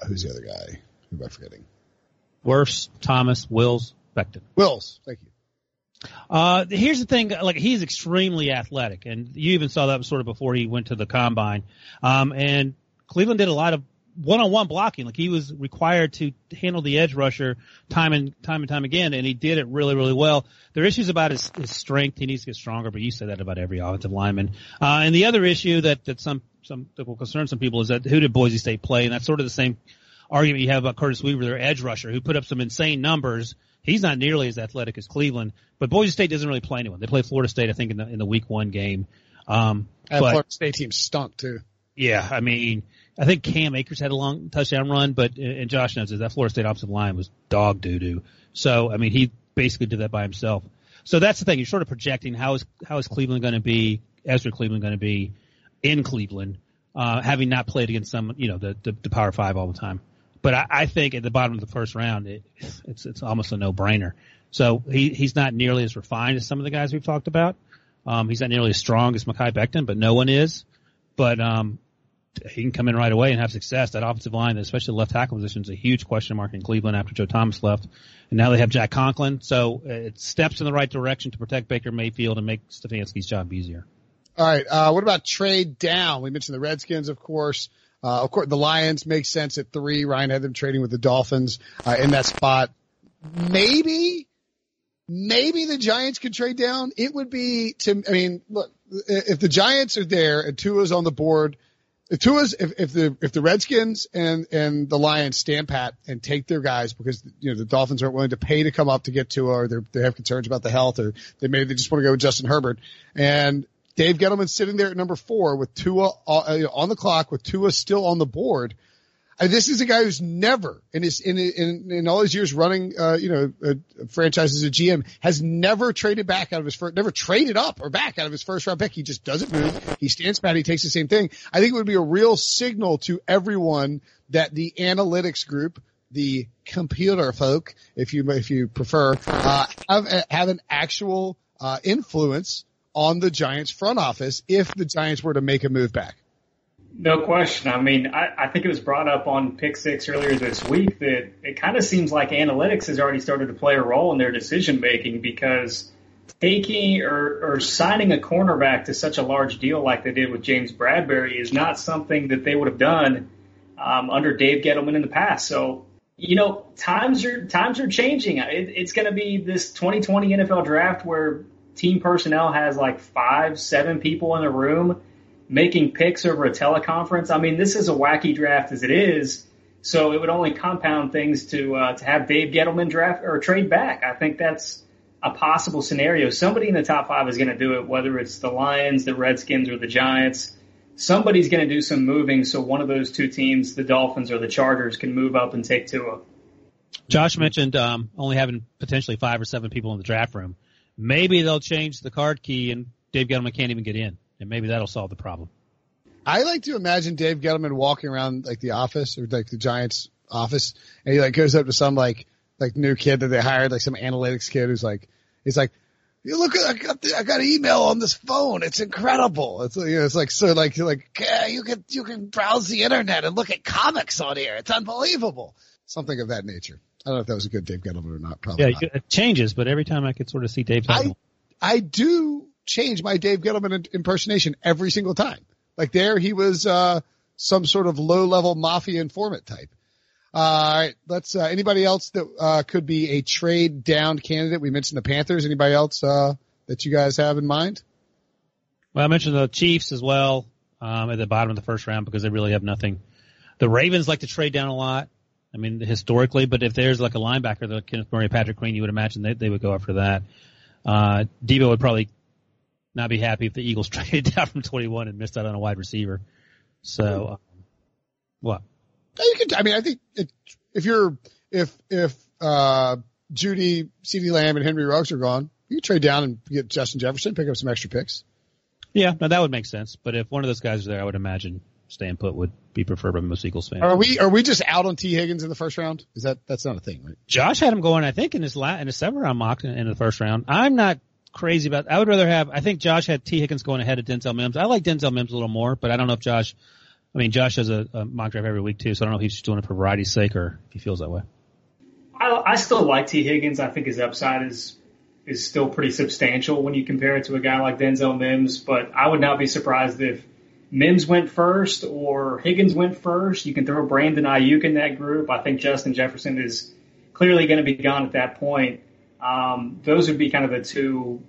Speaker 2: who's the other guy? Who am I forgetting?
Speaker 3: Wirfs, Thomas, Wills, Becton.
Speaker 2: Wills. Thank you.
Speaker 3: Uh, here's the thing, like he's extremely athletic, and you even saw that sort of before he went to the combine. Um, and Cleveland did a lot of one-on-one blocking. Like he was required to handle the edge rusher time and time and time again, and he did it really, really well. There are issues about his, his strength. He needs to get stronger, but you said that about every offensive lineman. Uh, and the other issue that, that some, some, that will concern some people is that who did Boise State play? And that's sort of the same argument you have about Curtis Weaver, their edge rusher, who put up some insane numbers. He's not nearly as athletic as Cleveland, but Boise State doesn't really play anyone. They play Florida State, I think, in the, in the week one game. Um,
Speaker 2: and
Speaker 3: but,
Speaker 2: Florida State team stunk too.
Speaker 3: Yeah, I mean, I think Cam Akers had a long touchdown run, but and Josh knows that Florida State offensive line was dog doo doo. So I mean, he basically did that by himself. So that's the thing. You're sort of projecting how is how is Cleveland going to be, Ezra Cleveland going to be in Cleveland, uh, having not played against some, you know, the, the, the Power Five all the time. But I, I think at the bottom of the first round, it, it's it's almost a no brainer. So he he's not nearly as refined as some of the guys we've talked about. Um, he's not nearly as strong as Mekhi Becton, but no one is. But um, he can come in right away and have success. That offensive line, especially the left tackle position, is a huge question mark in Cleveland after Joe Thomas left. And now they have Jack Conklin. So uh, it steps in the right direction to protect Baker Mayfield and make Stefanski's job easier.
Speaker 2: All right. Uh, what about trade down? We mentioned the Redskins, of course. Uh, of course, the Lions make sense at three. Ryan had them trading with the Dolphins uh, in that spot. Maybe, maybe the Giants could trade down. It would be to. I mean, look, if the Giants are there and Tua's on the board, if Tua's if, if the if the Redskins and and the Lions stand pat and take their guys because you know the Dolphins aren't willing to pay to come up to get Tua or they they have concerns about the health or they maybe they just want to go with Justin Herbert and Dave Gettleman sitting there at number four with Tua uh, on the clock with Tua still on the board. This is a guy who's never in his in in, in all his years running, uh, you know, a, a franchise as a GM has never traded back out of his first, never traded up or back out of his first round pick. He just doesn't move. He stands pat. He takes the same thing. I think it would be a real signal to everyone that the analytics group, the computer folk, if you if you prefer, uh, have have an actual uh, influence on the Giants front office if the Giants were to make a move back.
Speaker 4: No question. I mean, I, I think it was brought up on Pick Six earlier this week that it kind of seems like analytics has already started to play a role in their decision making because taking or, or signing a cornerback to such a large deal like they did with James Bradberry is not something that they would have done um, under Dave Gettleman in the past. So, you know, times are times are changing. It, it's going to be this 2020 NFL draft where team personnel has like five, seven people in the room making picks over a teleconference. I mean, this is a wacky draft as it is. So it would only compound things to uh, to have Dave Gettleman draft or trade back. I think that's a possible scenario. Somebody in the top five is going to do it, whether it's the Lions, the Redskins, or the Giants. Somebody's going to do some moving, so one of those two teams, the Dolphins or the Chargers, can move up and take Tua.
Speaker 3: Josh mentioned um, only having potentially five or seven people in the draft room. Maybe they'll change the card key, and Dave Gettleman can't even get in and maybe that'll solve the problem.
Speaker 2: I like to imagine Dave Gettleman walking around like the office or like the Giants office, and he like goes up to some like like new kid that they hired, like some analytics kid who's like, he's like, you look at I got the, I got an email on this phone. It's incredible. It's you know, it's like so like like you can you can browse the internet and look at comics on here. It's unbelievable. Something of that nature. I don't know if that was a good Dave Gettleman or not. Probably.
Speaker 3: Yeah,
Speaker 2: not.
Speaker 3: it changes, but every time I could sort of see Dave.
Speaker 2: I, I do change my Dave Gettleman impersonation every single time. Like there, he was uh, some sort of low level mafia informant type. Uh, all right, let's. Uh, anybody else that uh, could be a trade down candidate? We mentioned the Panthers. Anybody else uh, that you guys have in mind?
Speaker 3: Well, I mentioned the Chiefs as well um, at the bottom of the first round because they really have nothing. The Ravens like to trade down a lot. I mean, historically, but if there's like a linebacker, the Kenneth Murray, Patrick Queen, you would imagine they, they would go after that. Uh, Debo would probably not be happy if the Eagles traded down from 21 and missed out on a wide receiver. So, um, what?
Speaker 2: You can. I mean, I think it, if you're if if uh, Jeudy, CeeDee Lamb, and Henry Ruggs are gone, you trade down and get Justin Jefferson, pick up some extra picks.
Speaker 3: Yeah, no, that would make sense. But if one of those guys is there, I would imagine staying put would be preferred by most Eagles fans.
Speaker 2: Are we are we just out on Tee Higgins in the first round? Is that that's not a thing, right?
Speaker 3: Josh had him going, I think, in his la- in his seven round mock in, in the first round. I'm not crazy about. I would rather have. I think Josh had Tee Higgins going ahead of Denzel Mims. I like Denzel Mims a little more, but I don't know if Josh. I mean, Josh has a, a mock draft every week too, so I don't know if he's just doing it for variety's sake or if he feels that way.
Speaker 4: I, I still like Tee Higgins. I think his upside is is still pretty substantial when you compare it to a guy like Denzel Mims. But I would not be surprised if Mims went first or Higgins went first. You can throw Brandon Aiyuk in that group. I think Justin Jefferson is clearly going to be gone at that point. Um, those would be kind of the two,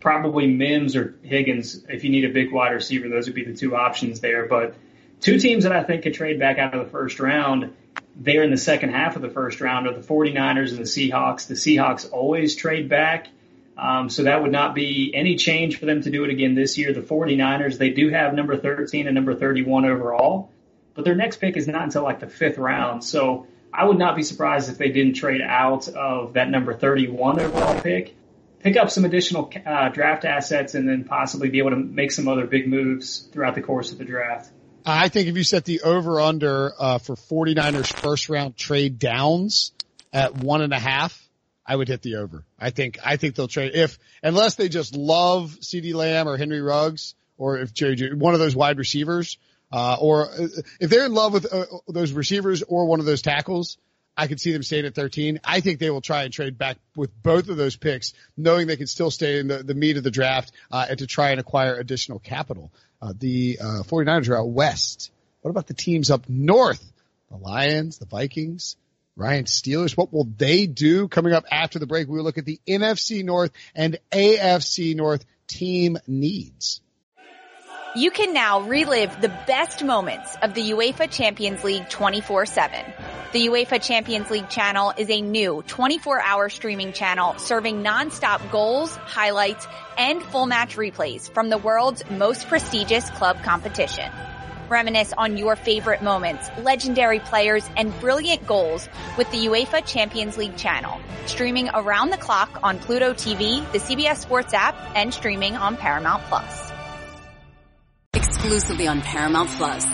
Speaker 4: probably Mims or Higgins. If you need a big wide receiver, those would be the two options there. But two teams that I think could trade back out of the first round, they're in the second half of the first round are the 49ers and the Seahawks. The Seahawks always trade back. Um, so that would not be any change for them to do it again this year. The 49ers, they do have number 13 and number 31 overall, but their next pick is not until like the fifth round. So I would not be surprised if they didn't trade out of that number 31 overall pick, pick up some additional uh, draft assets, and then possibly be able to make some other big moves throughout the course of the draft.
Speaker 2: I think if you set the over under uh, for 49ers first round trade downs at one and a half, I would hit the over. I think I think they'll trade if unless they just love CeeDee Lamb or Henry Ruggs or if Jerry one of those wide receivers uh, or uh, if they're in love with uh, those receivers or one of those tackles, I could see them staying at 13. I think they will try and trade back with both of those picks, knowing they can still stay in the, the meat of the draft uh, and to try and acquire additional capital. Uh, the uh, 49ers are out west. What about the teams up north? The Lions, the Vikings, Ryan Steelers. What will they do coming up after the break? We will look at the NFC North and AFC North team needs.
Speaker 5: You can now relive the best moments of the UEFA Champions League 24-7. The UEFA Champions League channel is a new 24-hour streaming channel serving non-stop goals, highlights, and full match replays from the world's most prestigious club competition. Reminisce on your favorite moments, legendary players, and brilliant goals with the UEFA Champions League channel. Streaming around the clock on Pluto TV, the CBS Sports app, and streaming on Paramount Plus.
Speaker 6: Exclusively on Paramount Plus.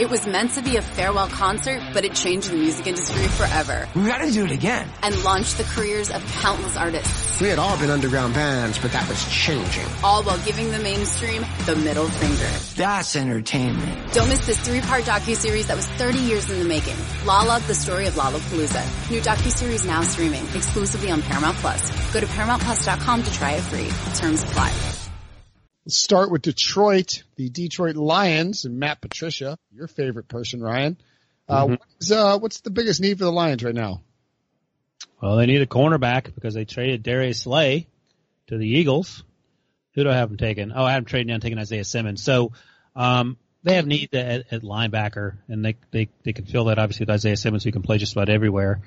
Speaker 6: It was meant to be a farewell concert, but it changed the music industry forever.
Speaker 7: We gotta do it again.
Speaker 6: And launched the careers of countless artists.
Speaker 7: We had all been underground bands, but that was changing.
Speaker 6: All while giving the mainstream the middle finger.
Speaker 7: That's entertainment.
Speaker 6: Don't miss this three-part docu-series that was 30 years in the making. Lolla, the story of Lollapalooza. New docu-series now streaming, exclusively on Paramount Plus. Go to ParamountPlus.com to try it free. Terms apply.
Speaker 2: Let's start with Detroit, the Detroit Lions, and Matt Patricia, your favorite person, Ryan. Uh,
Speaker 3: Mm-hmm.
Speaker 2: what's, uh, what's the biggest need for the Lions right now?
Speaker 3: Well, they need a cornerback because they traded Darius Slay to the Eagles. Who do I have them taking? Oh, I have them trading down taking Isaiah Simmons. So, um, they have need at, at linebacker and they, they, they can fill that obviously with Isaiah Simmons who can play just about everywhere.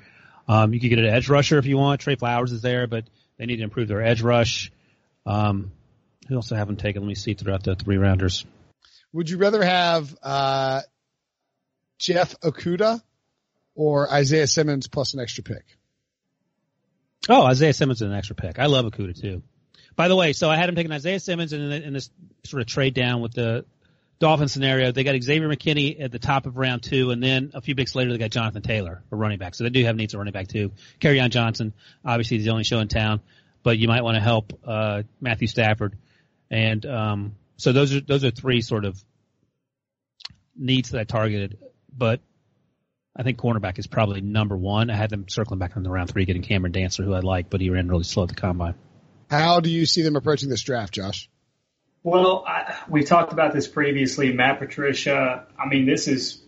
Speaker 3: Um, you could get an edge rusher if you want. Trey Flowers is there, but they need to improve their edge rush. Um, who else I haven't taken? Let me see throughout the three rounders.
Speaker 2: Would you rather have uh, Jeff Okudah or Isaiah Simmons plus an extra pick?
Speaker 3: Oh, Isaiah Simmons is an extra pick. I love Okudah too. By the way, so I had him taking Isaiah Simmons and in, in this sort of trade down with the Dolphin scenario. They got Xavier McKinney at the top of round two, and then a few picks later they got Jonathan Taylor, a running back. So they do have needs of running back too. on Johnson, obviously he's the only show in town, but you might want to help uh, Matthew Stafford. And um, so those are those are three sort of needs that I targeted. But I think cornerback is probably number one. I had them circling back on the round three, getting Cameron Dantzler, who I like, but he ran really slow at the combine.
Speaker 2: How do you see them approaching this draft, Josh?
Speaker 4: Well, I, we talked about this previously. Matt Patricia, I mean, this is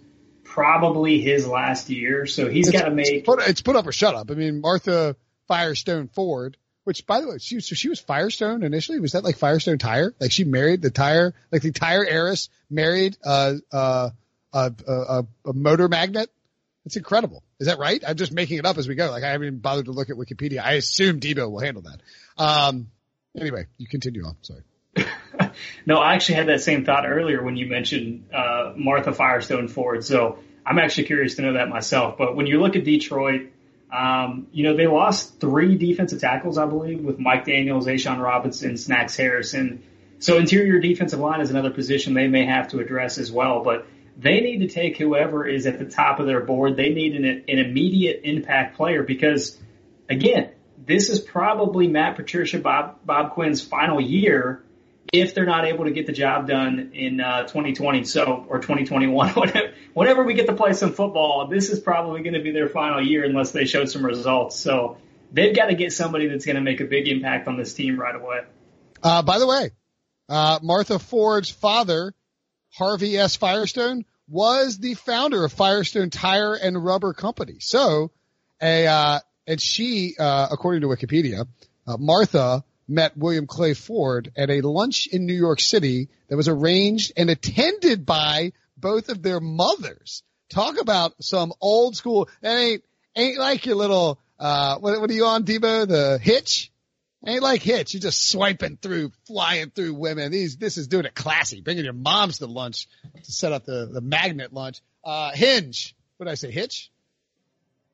Speaker 4: probably his last year, so he's got to make.
Speaker 2: It's put, it's put up or shut up. I mean, Martha Firestone Ford, which by the way, she so she was Firestone initially. Was that like Firestone Tire? Like she married the tire, like the tire heiress married uh, uh, a, motor magnet. It's incredible. Is that right? I'm just making it up as we go. Like I haven't even bothered to look at Wikipedia. I assume Debo will handle that. Um, anyway, you continue on. Sorry.
Speaker 4: no, I actually had that same thought earlier when you mentioned uh, Martha Firestone Ford. So I'm actually curious to know that myself. But when you look at Detroit, um, you know, they lost three defensive tackles, I believe, with Mike Daniels, A'Shawn Robinson, Snacks Harrison. So interior defensive line is another position they may have to address as well. But they need to take whoever is at the top of their board. They need an, an immediate impact player because, again, this is probably Matt Patricia, Bob, Bob Quinn's final year if they're not able to get the job done in uh, 2020, so or 2021, whenever, whenever we get to play some football, this is probably going to be their final year unless they show some results. So they've got to get somebody that's going to make a big impact on this team right away.
Speaker 2: Uh, by the way, uh, Martha Ford's father, Harvey S. Firestone, was the founder of Firestone Tire and Rubber Company. So, a uh, and she, uh, according to Wikipedia, uh, Martha met William Clay Ford at a lunch in New York City that was arranged and attended by both of their mothers. Talk about some old school. That ain't ain't like your little Uh, what, what are you on, Debo? The hitch? Ain't like hitch. You're just swiping through, flying through women. These, this is doing it classy. Bringing your moms to lunch to set up the, the magnet lunch. Uh, hinge. What did I say? Hitch?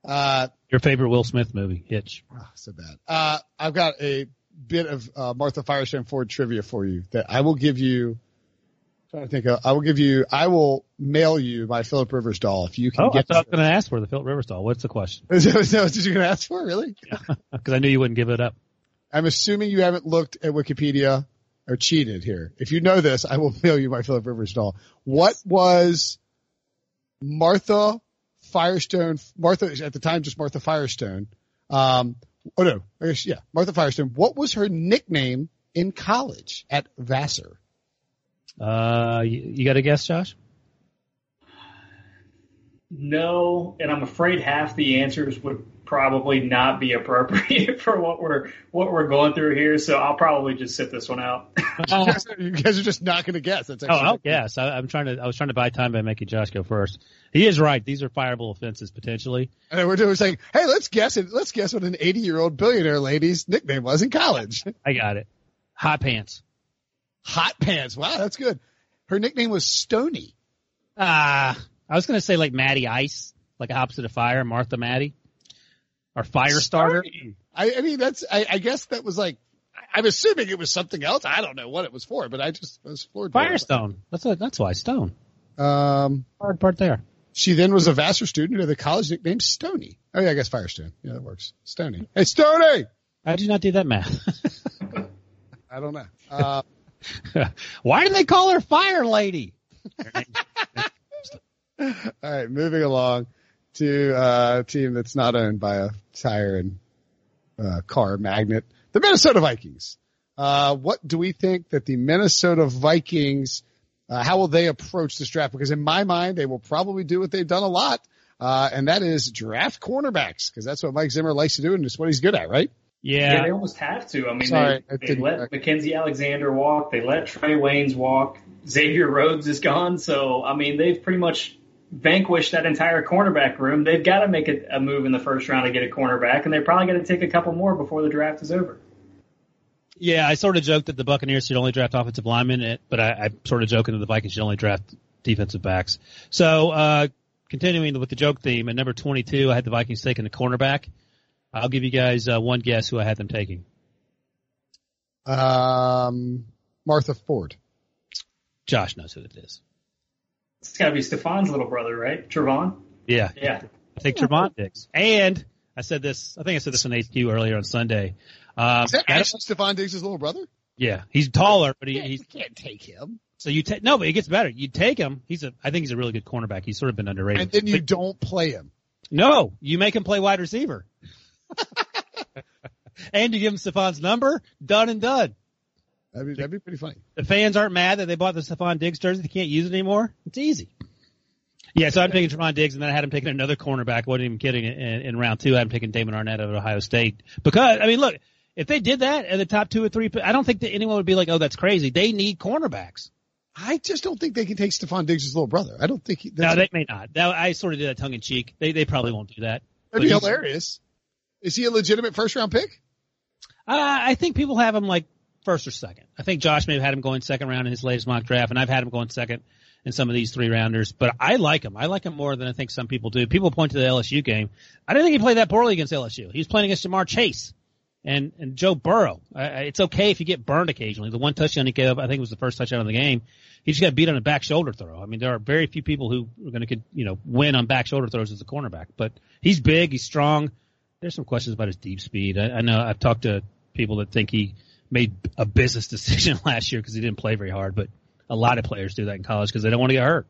Speaker 2: Uh,
Speaker 3: Your favorite Will Smith movie, Hitch.
Speaker 2: oh, so bad. Uh, I've got a bit of, uh, Martha Firestone Ford trivia for you that I will give you. Trying to think of, I will give you, I will mail you my Philip Rivers doll if you can
Speaker 3: Oh, I
Speaker 2: get
Speaker 3: thought I was going to ask for the Philip Rivers doll. What's the question?
Speaker 2: Is that, is that what you're going to ask for? Really?
Speaker 3: Because I knew you wouldn't give it up.
Speaker 2: I'm assuming you haven't looked at Wikipedia or cheated here. If you know this, I will mail you my Philip Rivers doll. What was Martha Firestone, Martha, at the time just Martha Firestone, um, oh no, I guess, yeah, Martha Firestone, what was her nickname in college at Vassar?
Speaker 3: Uh, you, you got a guess, Josh?
Speaker 4: No, and I'm afraid half the answers would probably not be appropriate for what we're what we're going through here. So I'll probably just sit this one out.
Speaker 2: You guys, are, you guys are just not going to guess. That's
Speaker 3: Oh,
Speaker 2: actually,
Speaker 3: I'll guess. I, I'm trying to. I was trying to buy time by making Josh go first. He is right. These are fireable offenses potentially.
Speaker 2: and then we're doing saying, hey, let's guess it. Let's guess what an 80 year old billionaire lady's nickname was in college.
Speaker 3: I got it. Hot pants.
Speaker 2: Hot pants. Wow, that's good. Her nickname was Stony.
Speaker 3: Ah, I was going to say like Maddie Ice, like opposite of fire, Martha Maddie, or fire starter.
Speaker 2: I, I mean, that's, I, I guess that was like, I- I'm assuming it was something else. I don't know what it was for, but I just was floored. by it.
Speaker 3: Firestone. That's a, that's why stone.
Speaker 2: Um,
Speaker 3: Hard part there.
Speaker 2: she then was a Vassar student of the college nickname Stony. Oh yeah, I guess Firestone. Yeah, that works. Stony. Hey, Stony!
Speaker 3: How did you not do that math?
Speaker 2: I don't know. Uh,
Speaker 3: why do they call her Fire Lady?
Speaker 2: all right, moving along to uh, a team that's not owned by a tire and uh, car magnet, the Minnesota Vikings. Uh, what do we think that the Minnesota Vikings, uh, how will they approach this draft? Because in my mind, they will probably do what they've done a lot, uh, and that is draft cornerbacks, because that's what Mike Zimmer likes to do, and it's what he's good at, right?
Speaker 4: Yeah,
Speaker 3: Yeah.
Speaker 4: they almost have to. I mean,
Speaker 2: Sorry,
Speaker 4: they, they
Speaker 2: didn't-
Speaker 4: let Mackensie Alexander walk. They let Trae Waynes walk. Xavier Rhodes is gone. So, I mean, they've pretty much vanquished that entire cornerback room. They've got to make a, a move in the first round to get a cornerback, and they're probably going to take a couple more before the draft is over.
Speaker 3: Yeah, I sort of joked that the Buccaneers should only draft offensive linemen, eh, but I, I'm sort of joking that the Vikings should only draft defensive backs. So, uh, continuing with the joke theme, at number 22, I had the Vikings taking a cornerback. I'll give you guys uh, one guess who I had them taking.
Speaker 2: Um, Martha Ford.
Speaker 3: Josh knows who it is.
Speaker 4: It's got to be Stefon's little brother, right? Trevon?
Speaker 3: Yeah,
Speaker 4: Yeah.
Speaker 3: I think Trevon Diggs. And I said this, I think I said this on HQ earlier on Sunday. Um,
Speaker 2: Is that actually Stefon Diggs' little brother?
Speaker 3: yeah, he's taller, but he, he's
Speaker 2: you can't take him.
Speaker 3: so you take no, but it gets better. You take him. He's a, I think he's a really good cornerback. He's sort of been underrated.
Speaker 2: And then you
Speaker 3: But-
Speaker 2: don't play him.
Speaker 3: No, you make him play wide receiver. and you give him Stefon's number, done and done.
Speaker 2: That'd be, that'd be pretty funny.
Speaker 3: The fans aren't mad that they bought the Stefon Diggs jersey. They can't use it anymore. It's easy. Yeah, so I'm taking Stefon Diggs, and then I had him taking another cornerback. wasn't even kidding. In, in round two, I'm taking Damon Arnette out of Ohio State because I mean, look, if they did that at the top two or three, I don't think that anyone would be like, "Oh, that's crazy." They need cornerbacks.
Speaker 2: I just don't think they can take Stefon Diggs' little brother. I don't think he,
Speaker 3: No, they may not. Now, I sort of did that tongue in cheek. They they probably won't do that.
Speaker 2: that'd be hilarious. Is he a legitimate first round pick?
Speaker 3: Uh, I think people have him like first or second. I think Josh may have had him going second round in his latest mock draft, and I've had him going second in some of these three rounders. But I like him. I like him more than I think some people do. People point to the LSU game. I didn't think he played that poorly against LSU. He was playing against Ja'Marr Chase and and Joe Burrow. I- it's okay if you get burned occasionally. The one touchdown he gave up, I think it was the first touchdown of the game. He just got beat on a back shoulder throw. I mean, there are very few people who are going to, you know, win on back shoulder throws as a cornerback. But he's big, he's strong. There's some questions about his deep speed. I, I know I've talked to people that think he made a business decision last year because he didn't play very hard, but a lot of players do that in college because they don't want to get hurt.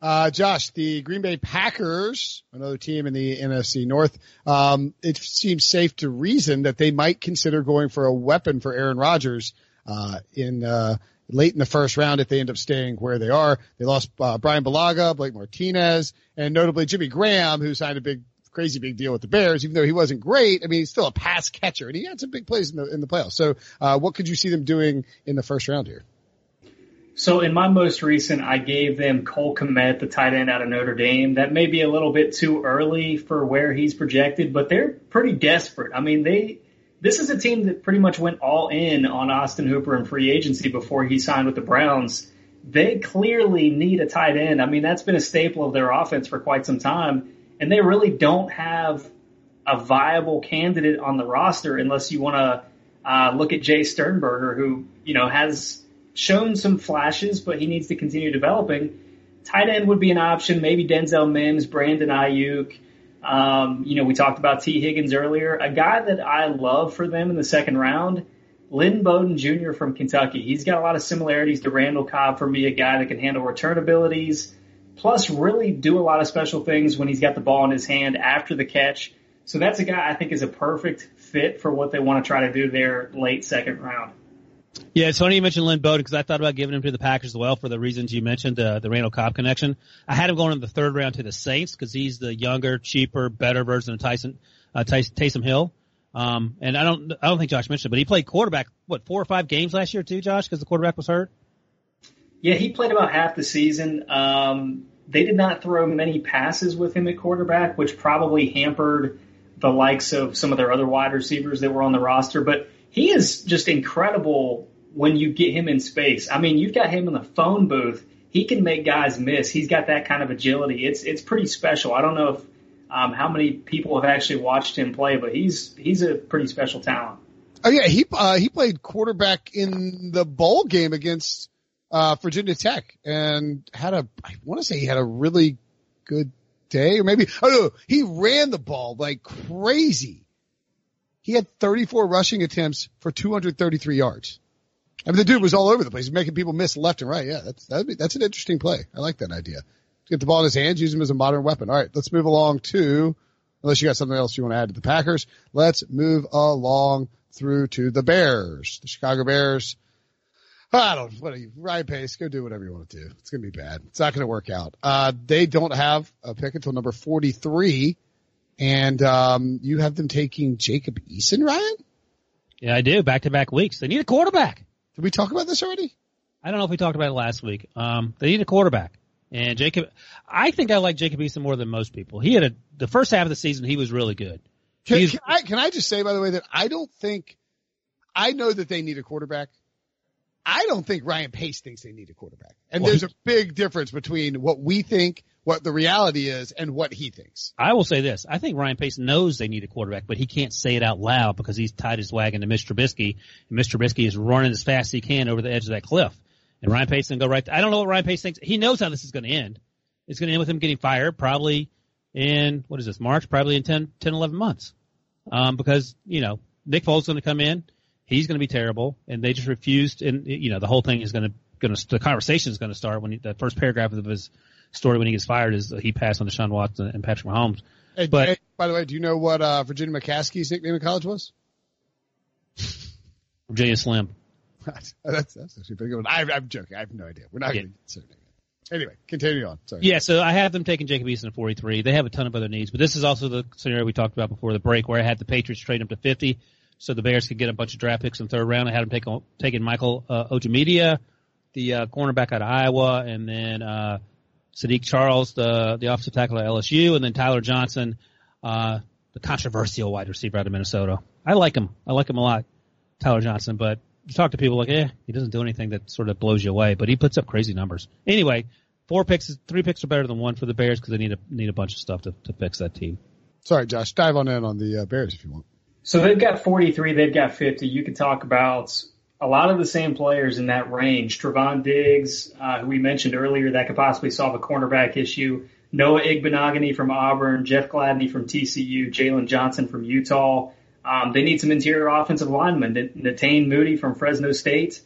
Speaker 2: Uh, Josh, the Green Bay Packers, another team in the NFC North, um, it seems safe to reason that they might consider going for a weapon for Aaron Rodgers, uh, in, uh, late in the first round if they end up staying where they are. They lost, uh, Bryan Bulaga, Blake Martinez, and notably Jimmy Graham, who signed a big, crazy big deal with the Bears, even though he wasn't great. I mean, he's still a pass catcher and he had some big plays in the, in the playoffs. So, uh, what could you see them doing in the first round here?
Speaker 4: So in my most recent, I gave them Cole Kmet, the tight end out of Notre Dame. That may be a little bit too early for where he's projected, but they're pretty desperate. I mean, they this is a team that pretty much went all in on Austin Hooper in free agency before he signed with the Browns. They clearly need a tight end. I mean, that's been a staple of their offense for quite some time, and they really don't have a viable candidate on the roster unless you want to uh, look at Jace Sternberger, who you know has shown some flashes, but he needs to continue developing. Tight end would be an option. Maybe Denzel Mims, Brandon Aiyuk. Um, you know, we talked about Tee Higgins earlier. A guy that I love for them in the second round, Lynn Bowden Jr. from Kentucky. He's got a lot of similarities to Randall Cobb for me, a guy that can handle return abilities, plus really do a lot of special things when he's got the ball in his hand after the catch. So that's a guy I think is a perfect fit for what they want to try to do there late second round.
Speaker 3: Yeah, it's funny you mentioned Lynn Bowden because I thought about giving him to the Packers as well for the reasons you mentioned, uh, the Randall Cobb connection. I had him going in the third round to the Saints because he's the younger, cheaper, better version of Tyson, uh, Taysom Hill. Um, and I don't, I don't think Josh mentioned it, but he played quarterback, what, four or five games last year too, Josh, because the quarterback was hurt?
Speaker 4: Yeah, he played about half the season. Um, they did not throw many passes with him at quarterback, which probably hampered the likes of some of their other wide receivers that were on the roster. But he is just incredible when you get him in space. I mean, you've got him in the phone booth. He can make guys miss. He's got that kind of agility. It's it's pretty special. I don't know if um, how many people have actually watched him play, but he's he's a pretty special talent.
Speaker 2: Oh yeah, he uh, he played quarterback in the bowl game against uh, Virginia Tech and had a I want to say he had a really good day or maybe oh no he ran the ball like crazy he had 34 rushing attempts for 233 yards. I mean, the dude was all over the place, making people miss left and right. Yeah, that's be, that's an interesting play. I like that idea. Get the ball in his hands, use him as a modern weapon. All right, let's move along to, unless you got something else you want to add to the Packers, let's move along through to the Bears, the Chicago Bears. I don't, what are you, Ryan Pace, go do whatever you want to do. It's going to be bad. It's not going to work out. Uh, they don't have a pick until number 43 and um, you have them taking Jacob Eason, Ryan?
Speaker 3: Yeah, I do. Back to back weeks. They need a quarterback.
Speaker 2: Did we talk about this already?
Speaker 3: I don't know if we talked about it last week. Um, they need a quarterback. And Jacob, I think I like Jacob Eason more than most people. He had a, the first half of the season, he was really good.
Speaker 2: Can, can, I, can I just say, by the way, that I don't think, I know that they need a quarterback. I don't think Ryan Pace thinks they need a quarterback. And well, there's a big difference between what we think what the reality is and what he thinks.
Speaker 3: I will say this. I think Ryan Pace knows they need a quarterback, but he can't say it out loud because he's tied his wagon to Mr. Trubisky. And Mr. Trubisky is running as fast as he can over the edge of that cliff. And Ryan Pace can go right. I don't know what Ryan Pace thinks. He knows how this is going to end. It's going to end with him getting fired probably in, what is this, March? Probably in 10, 10 11 months. Um, because, you know, Nick Foles is going to come in. He's going to be terrible. And they just refused. And, you know, the whole thing is going to, going to, the conversation is going to start when he, the first paragraph of his story when he gets fired is he passed on to Sean Watson and Patrick Mahomes.
Speaker 2: Hey, but hey, by the way, do you know what uh, Virginia McCaskey's nickname in college was?
Speaker 3: Virginia Slim.
Speaker 2: that's, that's, actually pretty good. I, I'm joking. I have no idea. We're not yeah. going to Anyway, continue on. Sorry.
Speaker 3: Yeah, so I have them taking Jacob Eason at 43. They have a ton of other needs, but this is also the scenario we talked about before the break where I had the Patriots trade them to 50 so the Bears could get a bunch of draft picks in the third round. I had them take, taking Michael uh, Ojemudia, the uh, cornerback out of Iowa, and then uh, Saahdiq Charles, the the offensive tackle at LSU, and then Tyler Johnson, uh, the controversial wide receiver out of Minnesota. I like him. I like him a lot, Tyler Johnson. But you talk to people like, eh, he doesn't do anything that sort of blows you away, but he puts up crazy numbers. Anyway, four picks, three picks are better than one for the Bears because they need a need a bunch of stuff to to fix that team.
Speaker 2: Sorry, Josh, dive on in on the uh, Bears if you want.
Speaker 4: So they've got 43, they've got 50. You could talk about a lot of the same players in that range. Trevon Diggs, uh, who we mentioned earlier, that could possibly solve a cornerback issue. Noah Igbinoghene from Auburn, Jeff Gladney from TCU, Jaylon Johnson from Utah. Um, they need some interior offensive linemen. Netane Muti from Fresno State,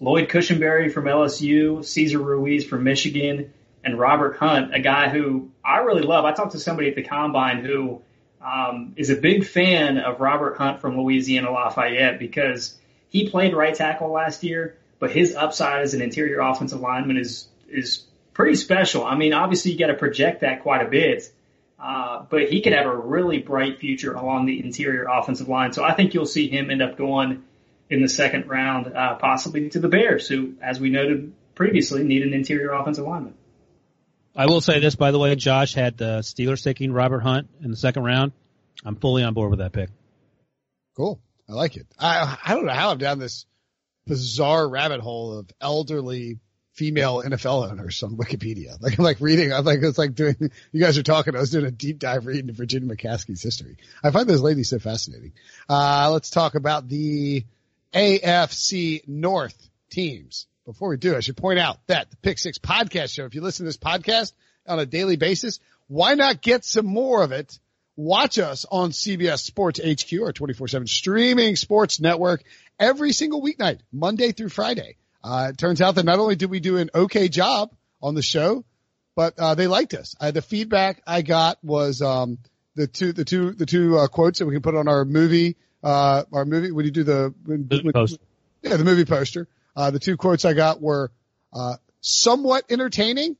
Speaker 4: Lloyd Cushenberry from LSU, Cesar Ruiz from Michigan, and Robert Hunt, a guy who I really love. I talked to somebody at the combine who um, is a big fan of Robert Hunt from Louisiana Lafayette because he played right tackle last year, but his upside as an interior offensive lineman is is pretty special. I mean, obviously you got to project that quite a bit, uh, but he could have a really bright future along the interior offensive line. So I think you'll see him end up going in the second round, uh, possibly to the Bears, who, as we noted previously need an interior offensive lineman.
Speaker 3: I will say this, by the way, Josh had the Steelers taking Robert Hunt in the second round. I'm fully on board with that pick.
Speaker 2: Cool. I like it. I I don't know how I'm down this bizarre rabbit hole of elderly female NFL owners on Wikipedia. Like I'm like reading, I'm like, it's like doing, you guys are talking, I was doing a deep dive reading into Virginia McCaskey's history. I find those ladies so fascinating. Uh, let's talk about the AFC North teams. Before we do, I should point out that the Pick Six podcast show, if you listen to this podcast on a daily basis, why not get some more of it? Watch us on CBS Sports HQ, our 24-7 streaming sports network every single weeknight, Monday through Friday. Uh, it turns out that not only did we do an okay job on the show, but uh, they liked us. Uh, the feedback I got was um, the two the two the two uh, quotes that we can put on our movie uh, our movie when you do the when, when,
Speaker 3: poster.
Speaker 2: yeah the movie poster. Uh, the two quotes I got were uh, somewhat entertaining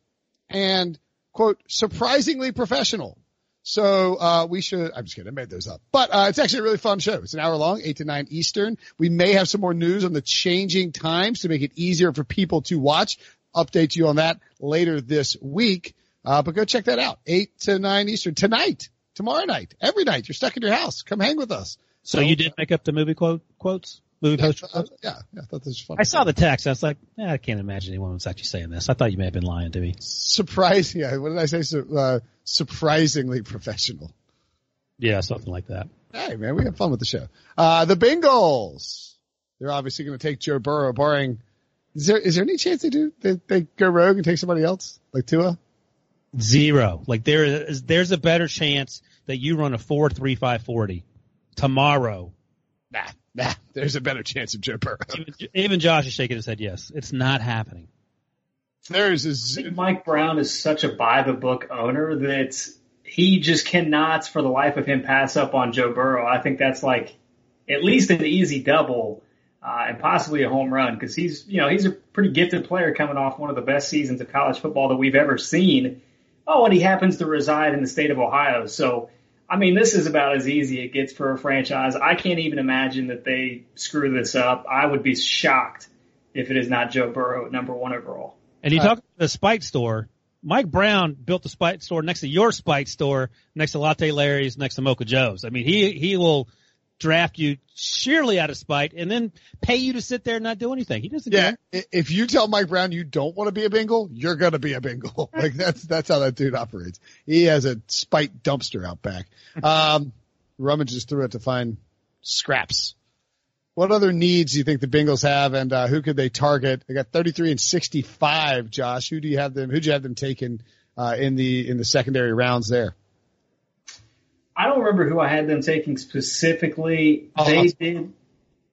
Speaker 2: and quote surprisingly professional. So uh, we should. I'm just kidding. I made those up, but uh, it's actually a really fun show. It's an hour long, eight to nine Eastern. We may have some more news on the changing times to make it easier for people to watch. Update you on that later this week. Uh, but go check that out. Eight to nine Eastern tonight, tomorrow night, every night. You're stuck in your house. Come hang with us.
Speaker 3: So you did make up the movie quote quotes, movie
Speaker 2: Yeah,
Speaker 3: poster.
Speaker 2: uh, yeah, yeah, I thought this was fun.
Speaker 3: I saw the text. I was like, eh, I can't imagine anyone was actually saying this. I thought you may have been lying to me.
Speaker 2: surprise. Yeah, what did I say? Su- Uh, surprisingly professional.
Speaker 3: Yeah, something like that.
Speaker 2: Hey man, we have fun with the show. Uh, the Bengals. They're obviously going to take Joe Burrow, barring. Is there is there any chance they do? They they go rogue and take somebody else like Tua?
Speaker 3: Zero. Like there is, there's a better chance that you run a four three five forty tomorrow.
Speaker 2: Nah, nah. There's a better chance of Joe Burrow.
Speaker 3: Even, even Josh is shaking his head. Yes, it's not happening.
Speaker 2: There's a
Speaker 4: I
Speaker 2: z-
Speaker 4: think Mike Brown is such a by the book owner that he just cannot, for the life of him, pass up on Joe Burrow. I think that's like at least an easy double uh, and possibly a home run because he's, you know, he's a pretty gifted player coming off one of the best seasons of college football that we've ever seen. Oh, and he happens to reside in the state of Ohio. So, I mean, this is about as easy it gets for a franchise. I can't even imagine that they screw this up. I would be shocked if it is not Joe Burrow at number one overall.
Speaker 3: And you
Speaker 2: Uh,
Speaker 3: talk about the Spite store. Mike Brown built the Spite store next to your Spite store, next to Latte Larry's, next to Mocha Joe's. I mean, he he will draft you sheerly out of spite and then pay you to sit there and not do anything. He doesn't
Speaker 2: yeah.
Speaker 3: care.
Speaker 2: If you tell Mike Brown you don't want to be a Bengal, you're gonna be a Bengal. like that's that's how that dude operates. He has a spite dumpster out back. Um, rummages through it to find scraps. What other needs do you think the Bengals have, and uh, who could they target? They got 33 and 65. Josh, who do you have them? Who do you have them taken uh, in the in the secondary rounds there?
Speaker 4: I don't remember who I had them taking specifically.
Speaker 2: Oh,
Speaker 4: they did.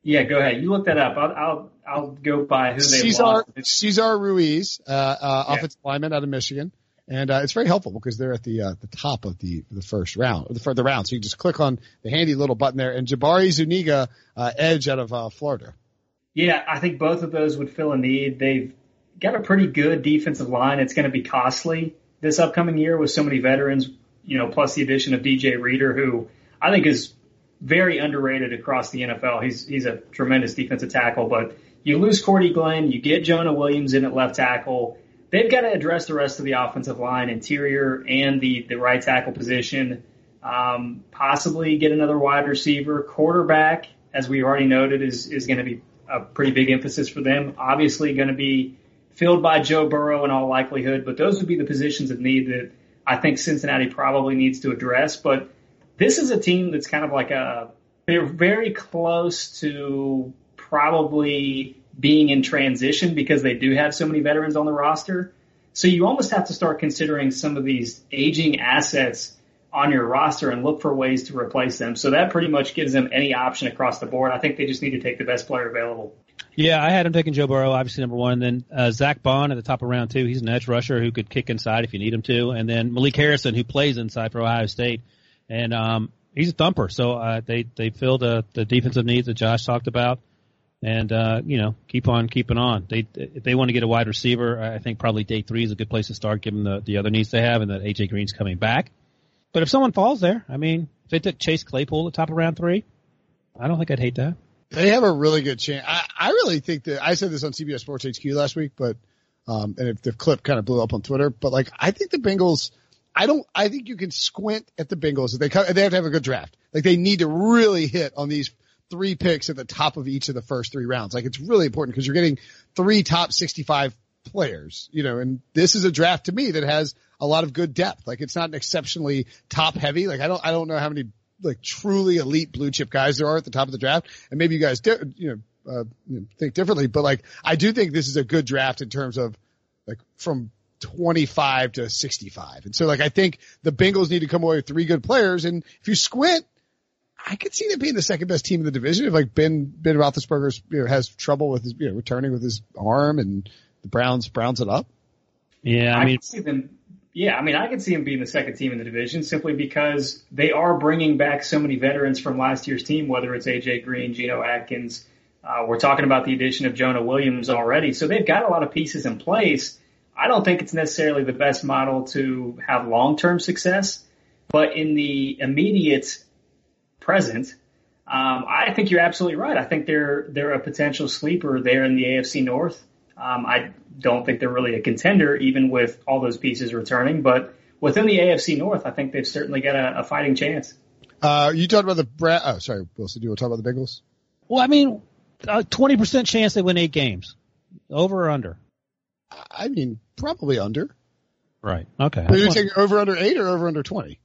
Speaker 4: Yeah, go ahead. You look that up. I'll I'll, I'll go by who they
Speaker 2: Cesar
Speaker 4: lost.
Speaker 2: Cesar Ruiz, uh, uh,
Speaker 4: Yeah.
Speaker 2: offensive lineman out of Michigan, and uh, it's very helpful because they're at the uh, the top of the the first round, or the further round. So you just click on the handy little button there, and Jabari Zuniga, uh, edge out of uh, Florida.
Speaker 4: Yeah, I think both of those would fill a need. They've got a pretty good defensive line. It's going to be costly this upcoming year with so many veterans, you know, plus the addition of DJ Reader, who I think is very underrated across the NFL. He's he's a tremendous defensive tackle, but you lose Cordy Glenn, you get Jonah Williams in at left tackle. They've got to address the rest of the offensive line, interior and the the right tackle position. Um, possibly get another wide receiver, quarterback, as we already noted, is is going to be a pretty big emphasis for them. Obviously, going to be filled by Joe Burrow in all likelihood, but those would be the positions of need that I think Cincinnati probably needs to address. But this is a team that's kind of like a they're very close to probably being in transition because they do have so many veterans on the roster. So you almost have to start considering some of these aging assets on your roster and look for ways to replace them. So that pretty much gives them any option across the board. I think they just need to take the best player available.
Speaker 3: Yeah, I had him taking Joe Burrow, obviously number one. Then uh, Zack Baun at the top of round two. He's an edge rusher who could kick inside if you need him to. And then Malik Harrison, who plays inside for Ohio State, and um, he's a thumper. So uh, they they fill the the defensive needs that Josh talked about, and uh, you know keep on keeping on. They if they want to get a wide receiver, I think probably day three is a good place to start, given the the other needs they have, and that AJ Green's coming back. But if someone falls there, I mean, if they took Chase Claypool at the top of round three, I don't think I'd hate that.
Speaker 2: They have a really good chance. I, I really think that I said this on CBS Sports HQ last week, but Um, and if the clip kind of blew up on Twitter, but like, I think the Bengals, I don't, I think you can squint at the Bengals. They they have to have a good draft. Like they need to really hit on these three picks at the top of each of the first three rounds. Like it's really important because you're getting three top 65 players, you know, and this is a draft to me that has a lot of good depth. Like it's not an exceptionally top heavy. Like I don't, I don't know how many like truly elite blue chip guys there are at the top of the draft. And maybe you guys, di- you know, uh, think differently, but like I do think this is a good draft in terms of like from 25 to 65. And so like I think the Bengals need to come away with three good players. And if you squint, I could see them being the second best team in the division if like Ben Ben Roethlisberger you know, has trouble with his you know returning with his arm and the Browns Browns it up.
Speaker 3: Yeah, I,
Speaker 4: I
Speaker 3: mean,
Speaker 4: can see them. Yeah, I mean, I could see them being the second team in the division simply because they are bringing back so many veterans from last year's team, whether it's AJ Green, Geno Atkins. Uh, we're talking about the addition of Jonah Williams already, so they've got a lot of pieces in place. I don't think it's necessarily the best model to have long-term success, but in the immediate present, um, I think you're absolutely right. I think they're they're a potential sleeper there in the AFC North. Um, I don't think they're really a contender, even with all those pieces returning. But within the AFC North, I think they've certainly got a, a fighting chance.
Speaker 2: Uh, you talked about the Bra- oh sorry Wilson, do you want to talk about the Bengals?
Speaker 3: well, I mean, a twenty percent chance they win eight games, over or under.
Speaker 2: I mean probably under.
Speaker 3: Right. Okay.
Speaker 2: Are you taking over under eight or over under twenty?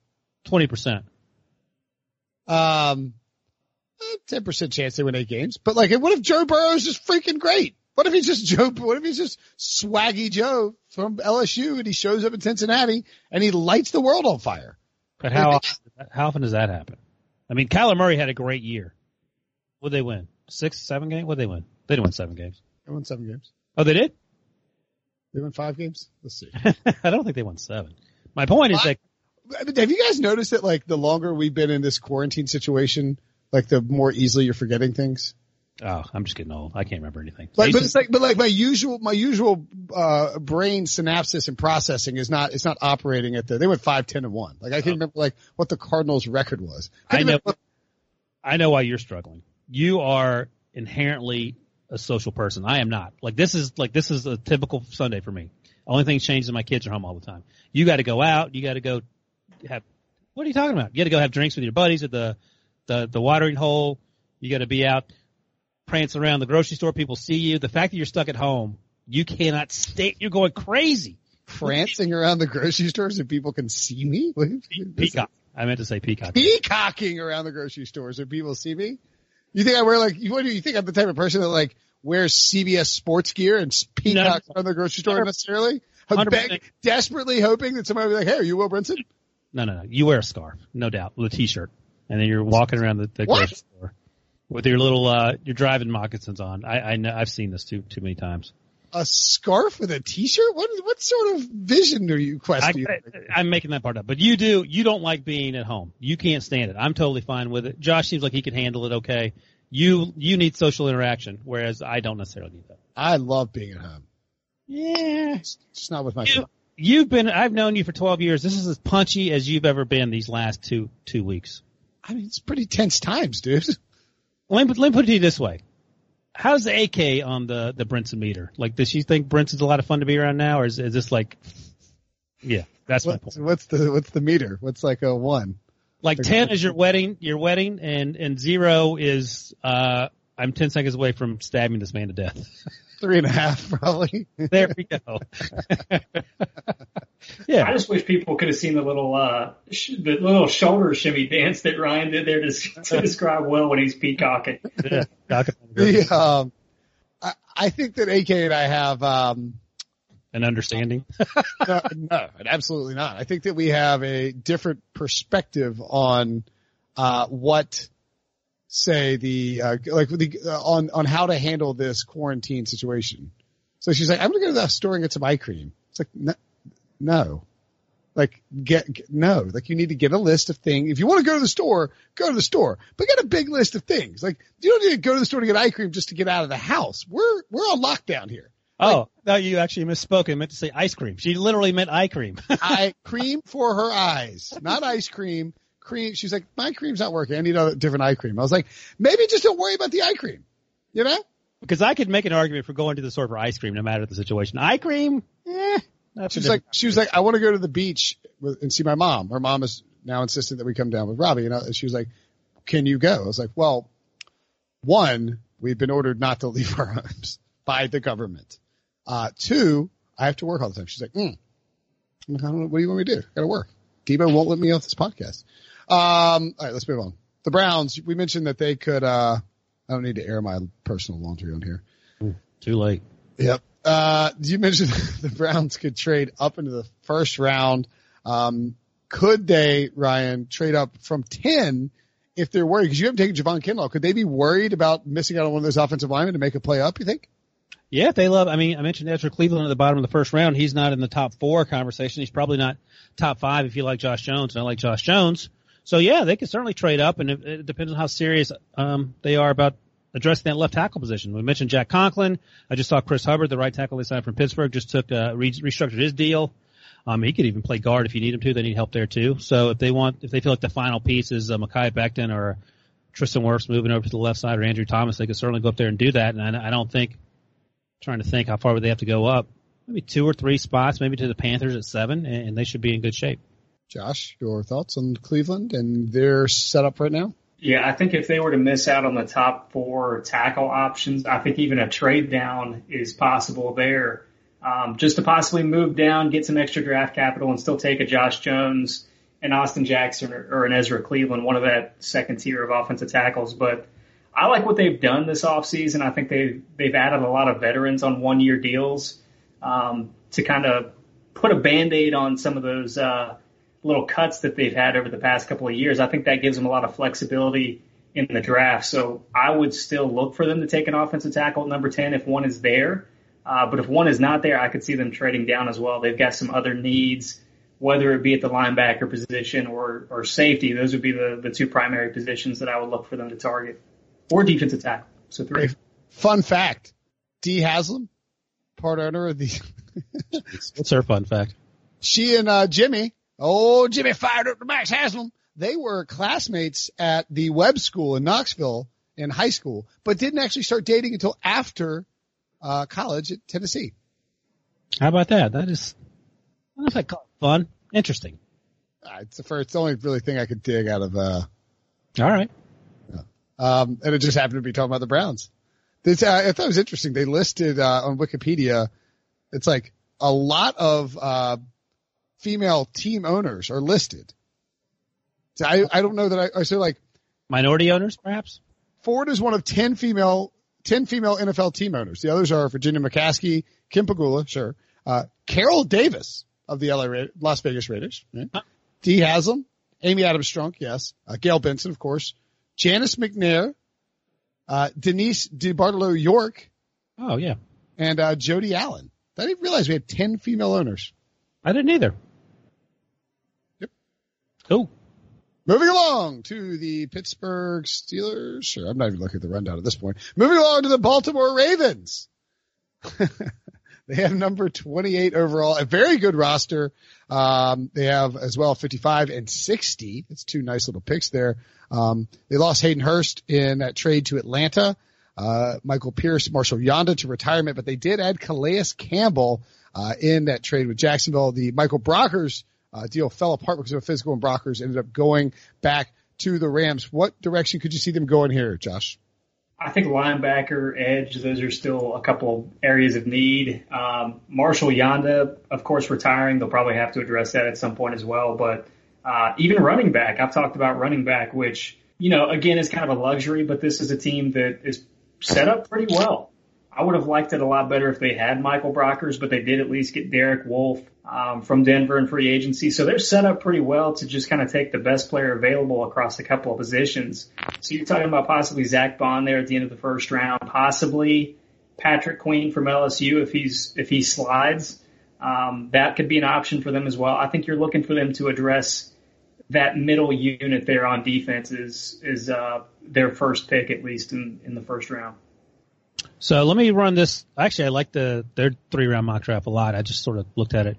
Speaker 3: Twenty percent.
Speaker 2: Um, ten percent chance they win eight games. But like, what if Joe Burrow is just freaking great? What if he's just Joe? What if he's just swaggy Joe from LSU and he shows up in Cincinnati and he lights the world on fire?
Speaker 3: But how often, how often does that happen? I mean, Kyler Murray had a great year. Would they win six, seven games? Would they win? They didn't win seven games.
Speaker 2: They won seven games.
Speaker 3: Oh, they did.
Speaker 2: They won five games. Let's see.
Speaker 3: I don't think they won seven. My point is that
Speaker 2: have you guys noticed that like the longer we've been in this quarantine situation, like the more easily you're forgetting things?
Speaker 3: Oh, I'm just getting old. I can't remember anything.
Speaker 2: Like, but it's like, but like my usual, my usual, uh, brain synapses and processing is not, it's not operating at the, they went five, ten and one. Like I can't remember like what the Cardinals record was.
Speaker 3: I know.
Speaker 2: Couldn't
Speaker 3: I know why you're struggling. You are inherently a social person. I am not. Like this is like this is a typical Sunday for me. Only thing changed is my kids are home all the time. You got to go out. You got to go have. What are you talking about? You got to go have drinks with your buddies at the the the watering hole. You got to be out prancing around the grocery store. People see you. The fact that you're stuck at home, you cannot stay. You're going crazy.
Speaker 2: prancing around the grocery store so people can see me?
Speaker 3: Peacock. I meant to say peacock.
Speaker 2: Peacocking around the grocery store so people see me? You think I wear like, what do you think I'm the type of person that like wears CBS sports gear and peacocks around the grocery store necessarily? I'm beg- desperately hoping that somebody will be like, hey, are you Will Brinson?
Speaker 3: No, no, no. You wear a scarf, no doubt, with a t-shirt, and then you're walking around the, the grocery store with your little, uh, your driving moccasins on. I, I know, I've seen this too, too many times.
Speaker 2: A scarf with a t-shirt? What, what sort of vision are you questioning?
Speaker 3: I, I'm making that part up, but you do, you don't like being at home. You can't stand it. I'm totally fine with it. Josh seems like he can handle it okay. You, you need social interaction, whereas I don't necessarily need that.
Speaker 2: I love being at home.
Speaker 3: Yeah.
Speaker 2: Just not with my
Speaker 3: You, you've been, I've known you for 12 years. This is as punchy as you've ever been these last two, two weeks.
Speaker 2: I mean, it's pretty tense times, dude.
Speaker 3: Let me, let me put it to you this way. How's the AK on the, the Brinson meter? Like, does she think Brinson's a lot of fun to be around now, or is, is this like, yeah, that's my point.
Speaker 2: what's the, what's the meter? What's like a one?
Speaker 3: Like 10 is your wedding, your wedding, and, and zero is, uh, I'm 10 seconds away from stabbing this man to death.
Speaker 2: Three and a half, probably.
Speaker 3: There we go. Yeah.
Speaker 4: I just wish people could have seen the little uh, sh- the little shoulder shimmy dance that Ryan did there to, to describe Will when he's peacocking.
Speaker 3: yeah.
Speaker 2: The, um, I, I think that AK and I have, um,
Speaker 3: An understanding.
Speaker 2: no, no, absolutely not. I think that we have a different perspective on, uh, what, say the, uh, like the, uh, on, on how to handle this quarantine situation. So she's like, I'm gonna go to the store and get some eye cream. It's like, no, no. Like get, get no, like you need to get a list of things. If you want to go to the store, go to the store, but get a big list of things. Like you don't need to go to the store to get eye cream just to get out of the house. We're, we're on lockdown here.
Speaker 3: Oh, no, you actually misspoke. I meant to say ice cream. She literally meant eye cream.
Speaker 2: eye cream for her eyes, not ice cream. Cream. She's like, my cream's not working. I need a different eye cream. I was like, maybe just don't worry about the eye cream. You know,
Speaker 3: Because I could make an argument for going to the store for ice cream, no matter the situation. Eye cream, eh. That's
Speaker 2: She's like, she was like, I want to go to the beach with, and see my mom. Her mom is now insistent that we come down with Robbie. And she was like, can you go? I was like, well, one, we've been ordered not to leave our homes by the government. Uh, two, I have to work all the time. She's like, mm. I'm like, I don't know. What do you want me to do? I gotta work. Debo won't let me off this podcast. Um, all right, let's move on. The Browns, we mentioned that they could, uh, I don't need to air my personal laundry on here.
Speaker 3: Too late.
Speaker 2: Yep. Uh, you mentioned the Browns could trade up into the first round. Um, could they, Ryan, trade up from 10 if they're worried? Because you haven't taken Javon Kinlaw. Could they be worried about missing out on one of those offensive linemen to make a play up, you think?
Speaker 3: Yeah, they love, I mean, I mentioned Ezra Cleveland at the bottom of the first round. He's not in the top four conversation. He's probably not top five if you like Josh Jones, and I like Josh Jones. So yeah, they could certainly trade up, and it, it depends on how serious um, they are about addressing that left tackle position. We mentioned Jack Conklin. I just saw Chris Hubbard, the right tackle they signed from Pittsburgh, just took uh, re- restructured his deal. Um, he could even play guard if you need him to. They need help there too. So if they want, if they feel like the final piece is uh, Mekhi Becton or Tristan Wirfs moving over to the left side or Andrew Thomas, they could certainly go up there and do that. And I, I don't think, trying to think how far would they have to go up? Maybe two or three spots, maybe to the Panthers at seven, and, and they should be in good shape.
Speaker 2: Josh, your thoughts on Cleveland and their setup right now?
Speaker 4: Yeah, I think if they were to miss out on the top four tackle options, I think even a trade down is possible there. Um, just to possibly move down, get some extra draft capital, and still take a Josh Jones, an Austin Jackson, or, or an Ezra Cleveland, one of that second tier of offensive tackles. But I like what they've done this offseason. I think they've they've added a lot of veterans on one year deals um, to kind of put a band aid on some of those uh, little cuts that they've had over the past couple of years. I think that gives them a lot of flexibility in the draft. So I would still look for them to take an offensive tackle at number 10 if one is there. Uh, but if one is not there, I could see them trading down as well. They've got some other needs, whether it be at the linebacker position or, or safety. Those would be the, the two primary positions that I would look for them to target or defensive tackle. So three.
Speaker 2: Fun fact. Dee Haslam, part owner of the.
Speaker 3: What's her fun fact?
Speaker 2: She and uh, Jimmy, oh Jimmy fired up to Max Haslam. They were classmates at the Webb School in Knoxville in high school, but didn't actually start dating until after uh, college at Tennessee.
Speaker 3: How about that? That is, I don't know if I call it fun. Interesting.
Speaker 2: Uh, it's the first, it's the only really thing I could dig out of. Uh,
Speaker 3: All right.
Speaker 2: um, and it just happened to be talking about the Browns. This, uh, I thought it was interesting. They listed uh, on Wikipedia, it's like a lot of uh, female team owners are listed. So I, I don't know that I, I so like
Speaker 3: Minority owners, perhaps.
Speaker 2: Ford is one of 10 female, 10 female NFL team owners. The others are Virginia McCaskey, Kim Pegula, sure, uh, Carol Davis of the LA Ra- Las Vegas Raiders, right?
Speaker 3: Huh.
Speaker 2: Dee Haslam, Amy Adams Strunk, yes, uh, Gayle Benson, of course, Janice McNair, uh, Denise DeBartolo York,
Speaker 3: Oh yeah,
Speaker 2: and uh, Jody Allen. I didn't realize we had 10 female owners.
Speaker 3: I didn't either. Cool.
Speaker 2: Moving along to the Pittsburgh Steelers. Sure, I'm not even looking at the rundown at this point. Moving along to the Baltimore Ravens. they have number 28 overall, a very good roster. Um, they have as well 55 and 60. That's two nice little picks there. Um, they lost Hayden Hurst in that trade to Atlanta. Uh, Michael Pierce, Marshal Yanda to retirement, but they did add Calais Campbell, uh, in that trade with Jacksonville. The Michael Brockers, uh, deal fell apart because of physical and Brockers ended up going back to the Rams. What direction could you see them going here, Josh?
Speaker 4: I think linebacker, edge, those are still a couple areas of need. Um, Marshal Yanda, of course, retiring. They'll probably have to address that at some point as well. But uh, even running back, I've talked about running back, which, you know, again, is kind of a luxury, but this is a team that is set up pretty well. I would have liked it a lot better if they had Michael Brockers, but they did at least get Derek Wolfe um, from Denver and free agency. So they're set up pretty well to just kind of take the best player available across a couple of positions. So you're talking about possibly Zack Baun there at the end of the first round, possibly Patrick Queen from LSU if he's if he slides. Um, that could be an option for them as well. I think you're looking for them to address that middle unit there on defense is is uh, their first pick at least in in the first round.
Speaker 3: So let me run this. Actually, I like the their three round mock draft a lot. I just sort of looked at it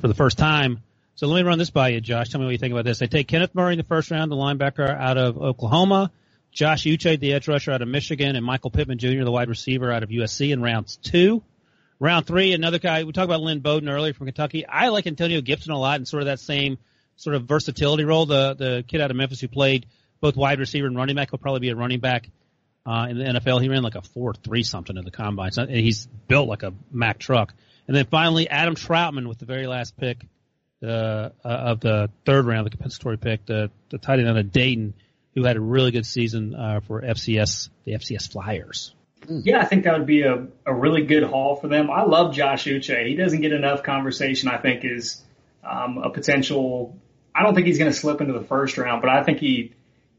Speaker 3: for the first time. So let me run this by you, Josh. Tell me what you think about this. They take Kenneth Murray in the first round, the linebacker out of Oklahoma. Josh Uche, the edge rusher out of Michigan, and Michael Pittman Jr., the wide receiver out of USC in rounds two. Round three, another guy, we talked about Lynn Bowden earlier from Kentucky. I like Antonio Gibson a lot in sort of that same sort of versatility role. The, the kid out of Memphis who played both wide receiver and running back will probably be a running back, uh, in the NFL. He ran like a four three something in the combine. So he's built like a Mack truck. And then finally, Adam Trautman with the very last pick, uh, uh, of the third round, the compensatory pick, the, the tight end of Dayton, who had a really good season, uh, for FCS, the FCS Flyers.
Speaker 4: Yeah, I think that would be a, a really good haul for them. I love Josh Uche. He doesn't get enough conversation, I think, is um, a potential. I don't think he's going to slip into the first round, but I think he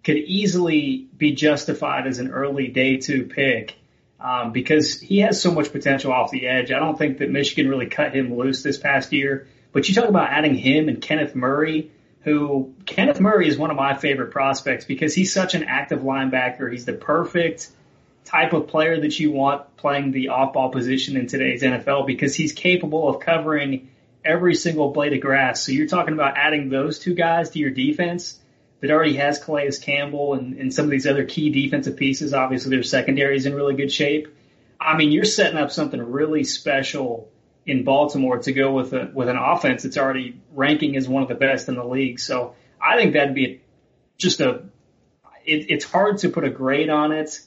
Speaker 4: could easily be justified as an early day two pick um, because he has so much potential off the edge. I don't think that Michigan really cut him loose this past year. But you talk about adding him and Kenneth Murray, who Kenneth Murray is one of my favorite prospects because he's such an active linebacker. He's the perfect type of player that you want playing the off ball position in today's NFL because he's capable of covering every single blade of grass. So you're talking about adding those two guys to your defense that already has Calais Campbell and, and some of these other key defensive pieces. Obviously, their secondary is in really good shape. I mean, you're setting up something really special in Baltimore to go with a, with an offense that's already ranking as one of the best in the league. So I think that'd be just a. It, it's hard to put a grade on it,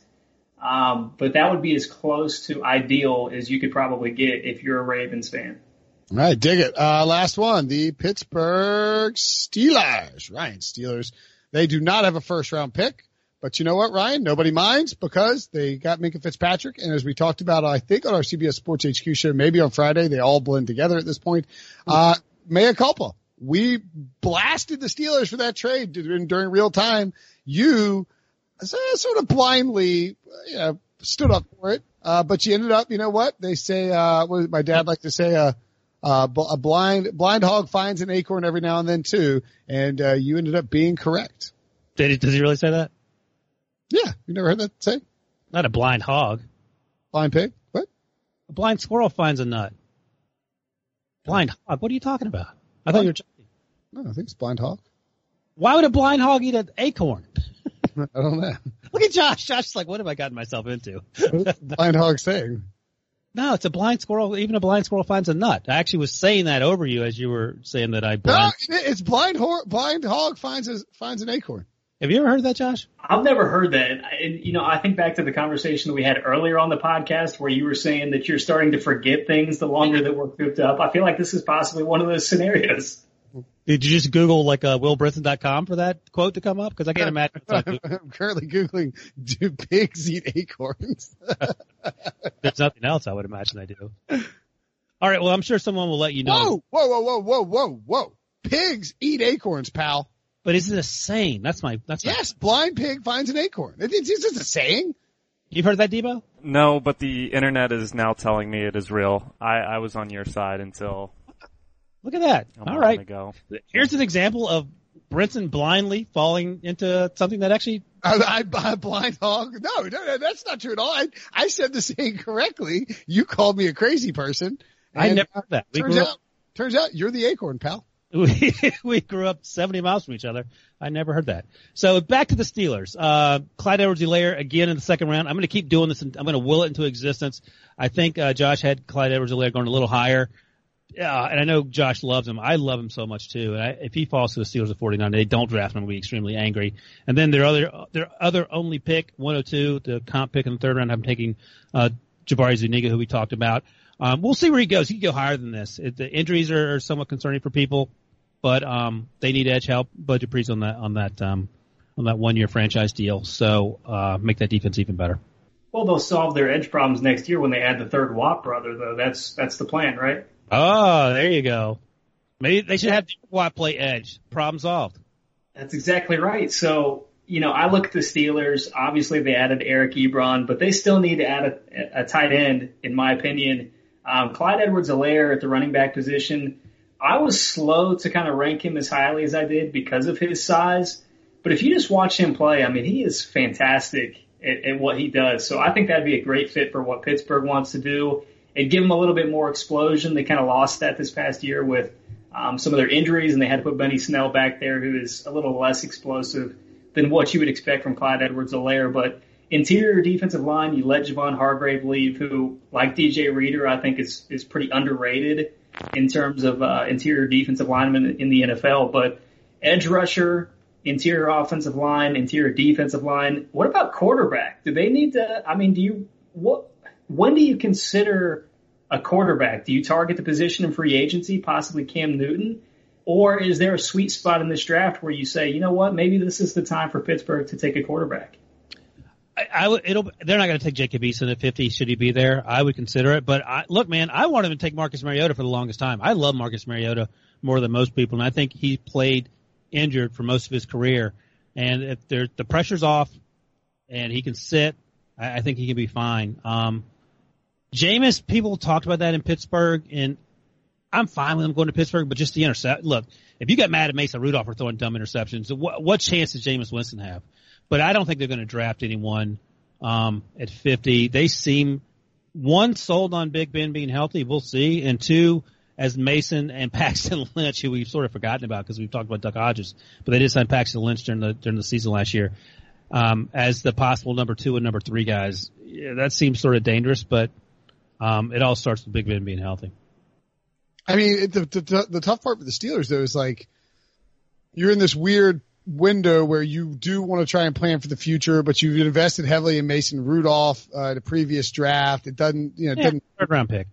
Speaker 4: um, but that would be as close to ideal as you could probably get if you're a Ravens fan.
Speaker 2: All right, dig it. Uh, last one, the Pittsburgh Steelers. Ryan, Steelers. They do not have a first round pick, but you know what, Ryan? Nobody minds because they got Minkah Fitzpatrick. And as we talked about, I think on our CBS Sports HQ show, maybe on Friday, they all blend together at this point. Uh, mea culpa. We blasted the Steelers for that trade during, real time. You sort of blindly, you know, stood up for it. Uh, but you ended up, you know what? They say, uh, what my dad like to say, uh, uh, a blind blind hog finds an acorn every now and then too, and uh, you ended up being correct.
Speaker 3: Did he, does he really say that?
Speaker 2: Yeah, you never heard that say?
Speaker 3: Not a blind hog.
Speaker 2: Blind pig? What?
Speaker 3: A blind squirrel finds a nut. Blind hog? What are you talking about? I thought you were joking.
Speaker 2: No, I think it's blind hog.
Speaker 3: Why would a blind hog eat an acorn?
Speaker 2: I don't know.
Speaker 3: Look at Josh. Josh's like, what have I gotten myself into?
Speaker 2: blind hog saying?
Speaker 3: No, it's a blind squirrel. Even a blind squirrel finds a nut. I actually was saying that over you as you were saying that I blind.
Speaker 2: No, it's blind hog. Blind hog finds a, finds an acorn.
Speaker 3: Have you ever heard that, Josh?
Speaker 4: I've never heard that. And, you know, I think back to the conversation that we had earlier on the podcast where you were saying that you're starting to forget things the longer that we're cooped up. I feel like this is possibly one of those scenarios.
Speaker 3: Did you just Google like uh, willbrinson.com for that quote to come up? Because I can't imagine.
Speaker 2: I'm, I'm currently Googling, do pigs eat acorns?
Speaker 3: There's nothing else I would imagine I do. All right. Well, I'm sure someone will let you know.
Speaker 2: whoa, whoa, whoa, whoa, whoa, whoa. Whoa. Pigs eat acorns, pal.
Speaker 3: But is it a saying? That's my, that's my,
Speaker 2: Yes, blind pig finds an acorn. It, it's, it's just a saying.
Speaker 3: You've heard that, Debo?
Speaker 8: No, but the internet is now telling me it is real. I, I was on your side until
Speaker 3: Look at that.
Speaker 8: a
Speaker 3: All
Speaker 8: moment
Speaker 3: right.
Speaker 8: ago.
Speaker 3: Here's an example of Brinson blindly falling into something that actually
Speaker 2: I, I, I blind hog. No, no, no, that's not true at all. I, I said the saying correctly. You called me a crazy person.
Speaker 3: I never heard that. We
Speaker 2: Turns out,
Speaker 3: up,
Speaker 2: turns out you're the acorn, pal.
Speaker 3: we, we grew up 70 miles from each other. I never heard that. So back to the Steelers. Uh, Clyde Edwards-Helaire again in the second round. I'm going to keep doing this and I'm going to will it into existence. I think, uh, Josh had Clyde Edwards-Helaire going a little higher. Yeah, and I know Josh loves him. I love him so much too. And I, if he falls to the Steelers at 49, they don't draft him. I'll be extremely angry. And then their other, their other only pick, 102, the comp pick in the third round, I'm taking, uh, Jabari Zuniga, who we talked about. Um, we'll see where he goes. He could go higher than this. It, the injuries are, are somewhat concerning for people, but, um, they need edge help. Bud Dupree's on that, on that, um, on that one year franchise deal. So, uh, make that defense even better.
Speaker 4: Well, they'll solve their edge problems next year when they add the third Watt brother, though. That's that's the plan, right?
Speaker 3: Oh, there you go. Maybe they should have Watt play edge. Problem solved.
Speaker 4: That's exactly right. So, you know, I look at the Steelers. Obviously, they added Eric Ebron, but they still need to add a, a tight end, in my opinion. Um, Clyde Edwards-Helaire at the running back position. I was slow to kind of rank him as highly as I did because of his size. But if you just watch him play, I mean, he is fantastic at, at what he does. So I think that'd be a great fit for what Pittsburgh wants to do and give them a little bit more explosion. They kind of lost that this past year with um, some of their injuries, and they had to put Benny Snell back there, who is a little less explosive. than what you would expect from Clyde Edwards-Helaire. But interior defensive line, you let Javon Hargrave leave, who, like DJ Reader, I think is is pretty underrated in terms of uh, interior defensive linemen in the NFL. But edge rusher, interior offensive line, interior defensive line. What about quarterback? Do they need to? I mean, do you what? When do you consider a quarterback? Do you target the position in free agency, possibly Cam Newton? Or is there a sweet spot in this draft where you say, you know what, maybe this is the time for Pittsburgh to take a quarterback?
Speaker 3: I, I it'll, they're not going to take Jacob Eason at 50. Should he be there? I would consider it. But I, look, man, I wanted to take Marcus Mariota for the longest time. I love Marcus Mariota more than most people, and I think he played injured for most of his career. And if the pressure's off and he can sit, I, I think he can be fine. Um, Jameis, people talked about that in Pittsburgh, and I'm fine with him going to Pittsburgh, but just the intercept. Look, if you got mad at Mason Rudolph for throwing dumb interceptions, what, what chance does Jameis Winston have? But I don't think they're going to draft anyone um, at 50. They seem one sold on Big Ben being healthy. We'll see, and two, as Mason and Paxton Lynch, who we've sort of forgotten about because we've talked about Duck Hodges, but they did sign Paxton Lynch during the during the season last year um, as the possible number two and number three guys. Yeah, that seems sort of dangerous, but um, it all starts with Big Ben being healthy.
Speaker 2: I mean, the, the, the tough part for the Steelers though is like you're in this weird window where you do want to try and plan for the future, but you've invested heavily in Mason Rudolph, uh, the previous draft. It doesn't, you know, it
Speaker 3: Yeah,
Speaker 2: doesn't
Speaker 3: third round pick.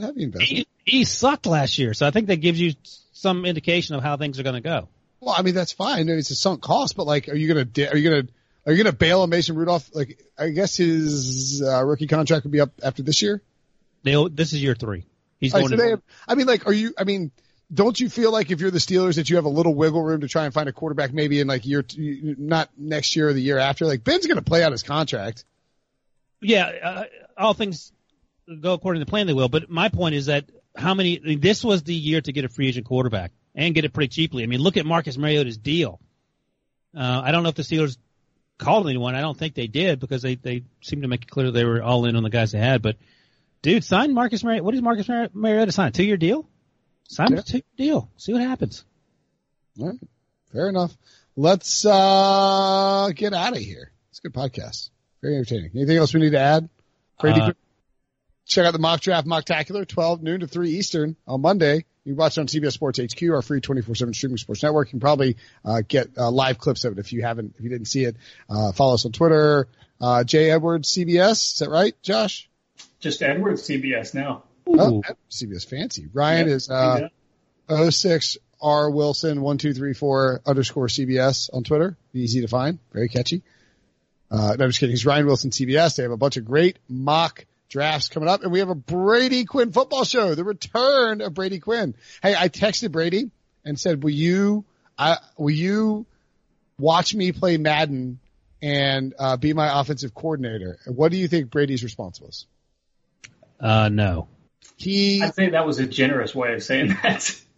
Speaker 2: heavy investment.
Speaker 3: He, he sucked last year, so I think that gives you some indication of how things are going to go.
Speaker 2: Well, I mean, that's fine. It's a sunk cost, but like, are you going to, are you going to, are you going to bail on Mason Rudolph? Like, I guess his uh, rookie contract would be up after this year.
Speaker 3: They, this is year three. He's going
Speaker 2: right, so
Speaker 3: to.
Speaker 2: have, I mean, like, are you, I mean, don't you feel like if you're the Steelers that you have a little wiggle room to try and find a quarterback maybe in like year, two, not next year or the year after? Like, Ben's going to play out his contract.
Speaker 3: yeah, uh, all things go according to plan, they will. But my point is that how many? I mean, this was the year to get a free agent quarterback and get it pretty cheaply. I mean, look at Marcus Mariota's deal. Uh, I don't know if the Steelers called anyone. I don't think they did because they they seemed to make it clear they were all in on the guys they had. But dude, sign Marcus Mariota. What is Marcus Mar- Mariota sign? A two year deal? Sign
Speaker 2: Yeah.
Speaker 3: a two year deal. See what happens.
Speaker 2: All right. Fair enough. Let's, uh, get out of here. It's a good podcast. Very entertaining. Anything else we need to add? Brady,
Speaker 3: Uh,
Speaker 2: check out the mock draft mocktacular 12 noon to 3 Eastern on Monday. You can watch it on CBS Sports HQ, our free 24-7 streaming sports network. You can probably, uh, get, uh, live clips of it if you haven't, if you didn't see it. Uh, follow us on Twitter, uh, Jay Edwards CBS. Is that right, Josh?
Speaker 4: Just Edwards CBS now.
Speaker 2: Oh, CBS fancy. Ryan
Speaker 4: Yep,
Speaker 2: is, uh,
Speaker 4: yeah.
Speaker 2: 06 R Wilson one two three four underscore CBS on Twitter. Easy to find, very catchy. Uh, no, I'm just kidding. He's Ryan Wilson CBS. They have a bunch of great mock drafts coming up, and we have a Brady Quinn football show. The return of Brady Quinn. Hey, I texted Brady and said, "Will you, I, will you watch me play Madden and uh, be my offensive coordinator?" What do you think Brady's response was?
Speaker 3: Uh, no.
Speaker 2: He
Speaker 4: I'd say that was a generous way of saying that.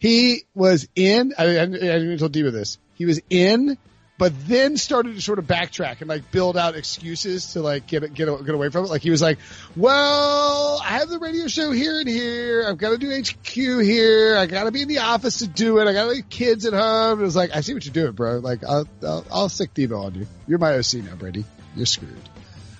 Speaker 2: He was in, I, I, I didn't even tell D with this. He was in, but then started to sort of backtrack and like build out excuses to like get, get, get away from it. Like he was like, well, I have the radio show here and here. I've got to do HQ here. I got to be in the office to do it. I got to leave kids at home. It was like, I see what you're doing, bro. Like I'll, I'll, I'll stick Devo on you. You're my OC now, Brady. You're screwed.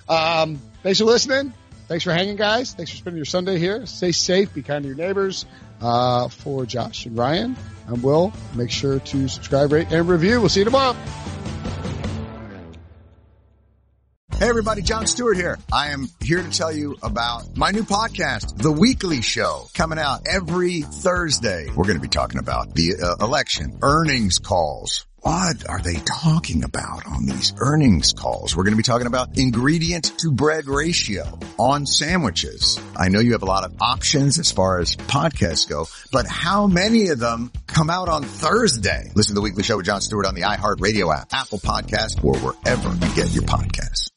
Speaker 2: Um, thanks for listening. Thanks for hanging, guys. Thanks for spending your Sunday here. Stay safe. Be kind to your neighbors. Uh, for Josh and Ryan, I'm Will. Make sure to subscribe, rate, and review. We'll see you tomorrow.
Speaker 9: Hey everybody, Jon Stewart here. I am here to tell you about my new podcast, The Weekly Show, coming out every Thursday. We're going to be talking about the uh, election, earnings calls. What are they talking about on these earnings calls? We're going to be talking about ingredient to bread ratio on sandwiches. I know you have a lot of options as far as podcasts go, but how many of them come out on Thursday? Listen to The Weekly Show with Jon Stewart on the iHeartRadio app, Apple Podcast, or wherever you get your podcasts.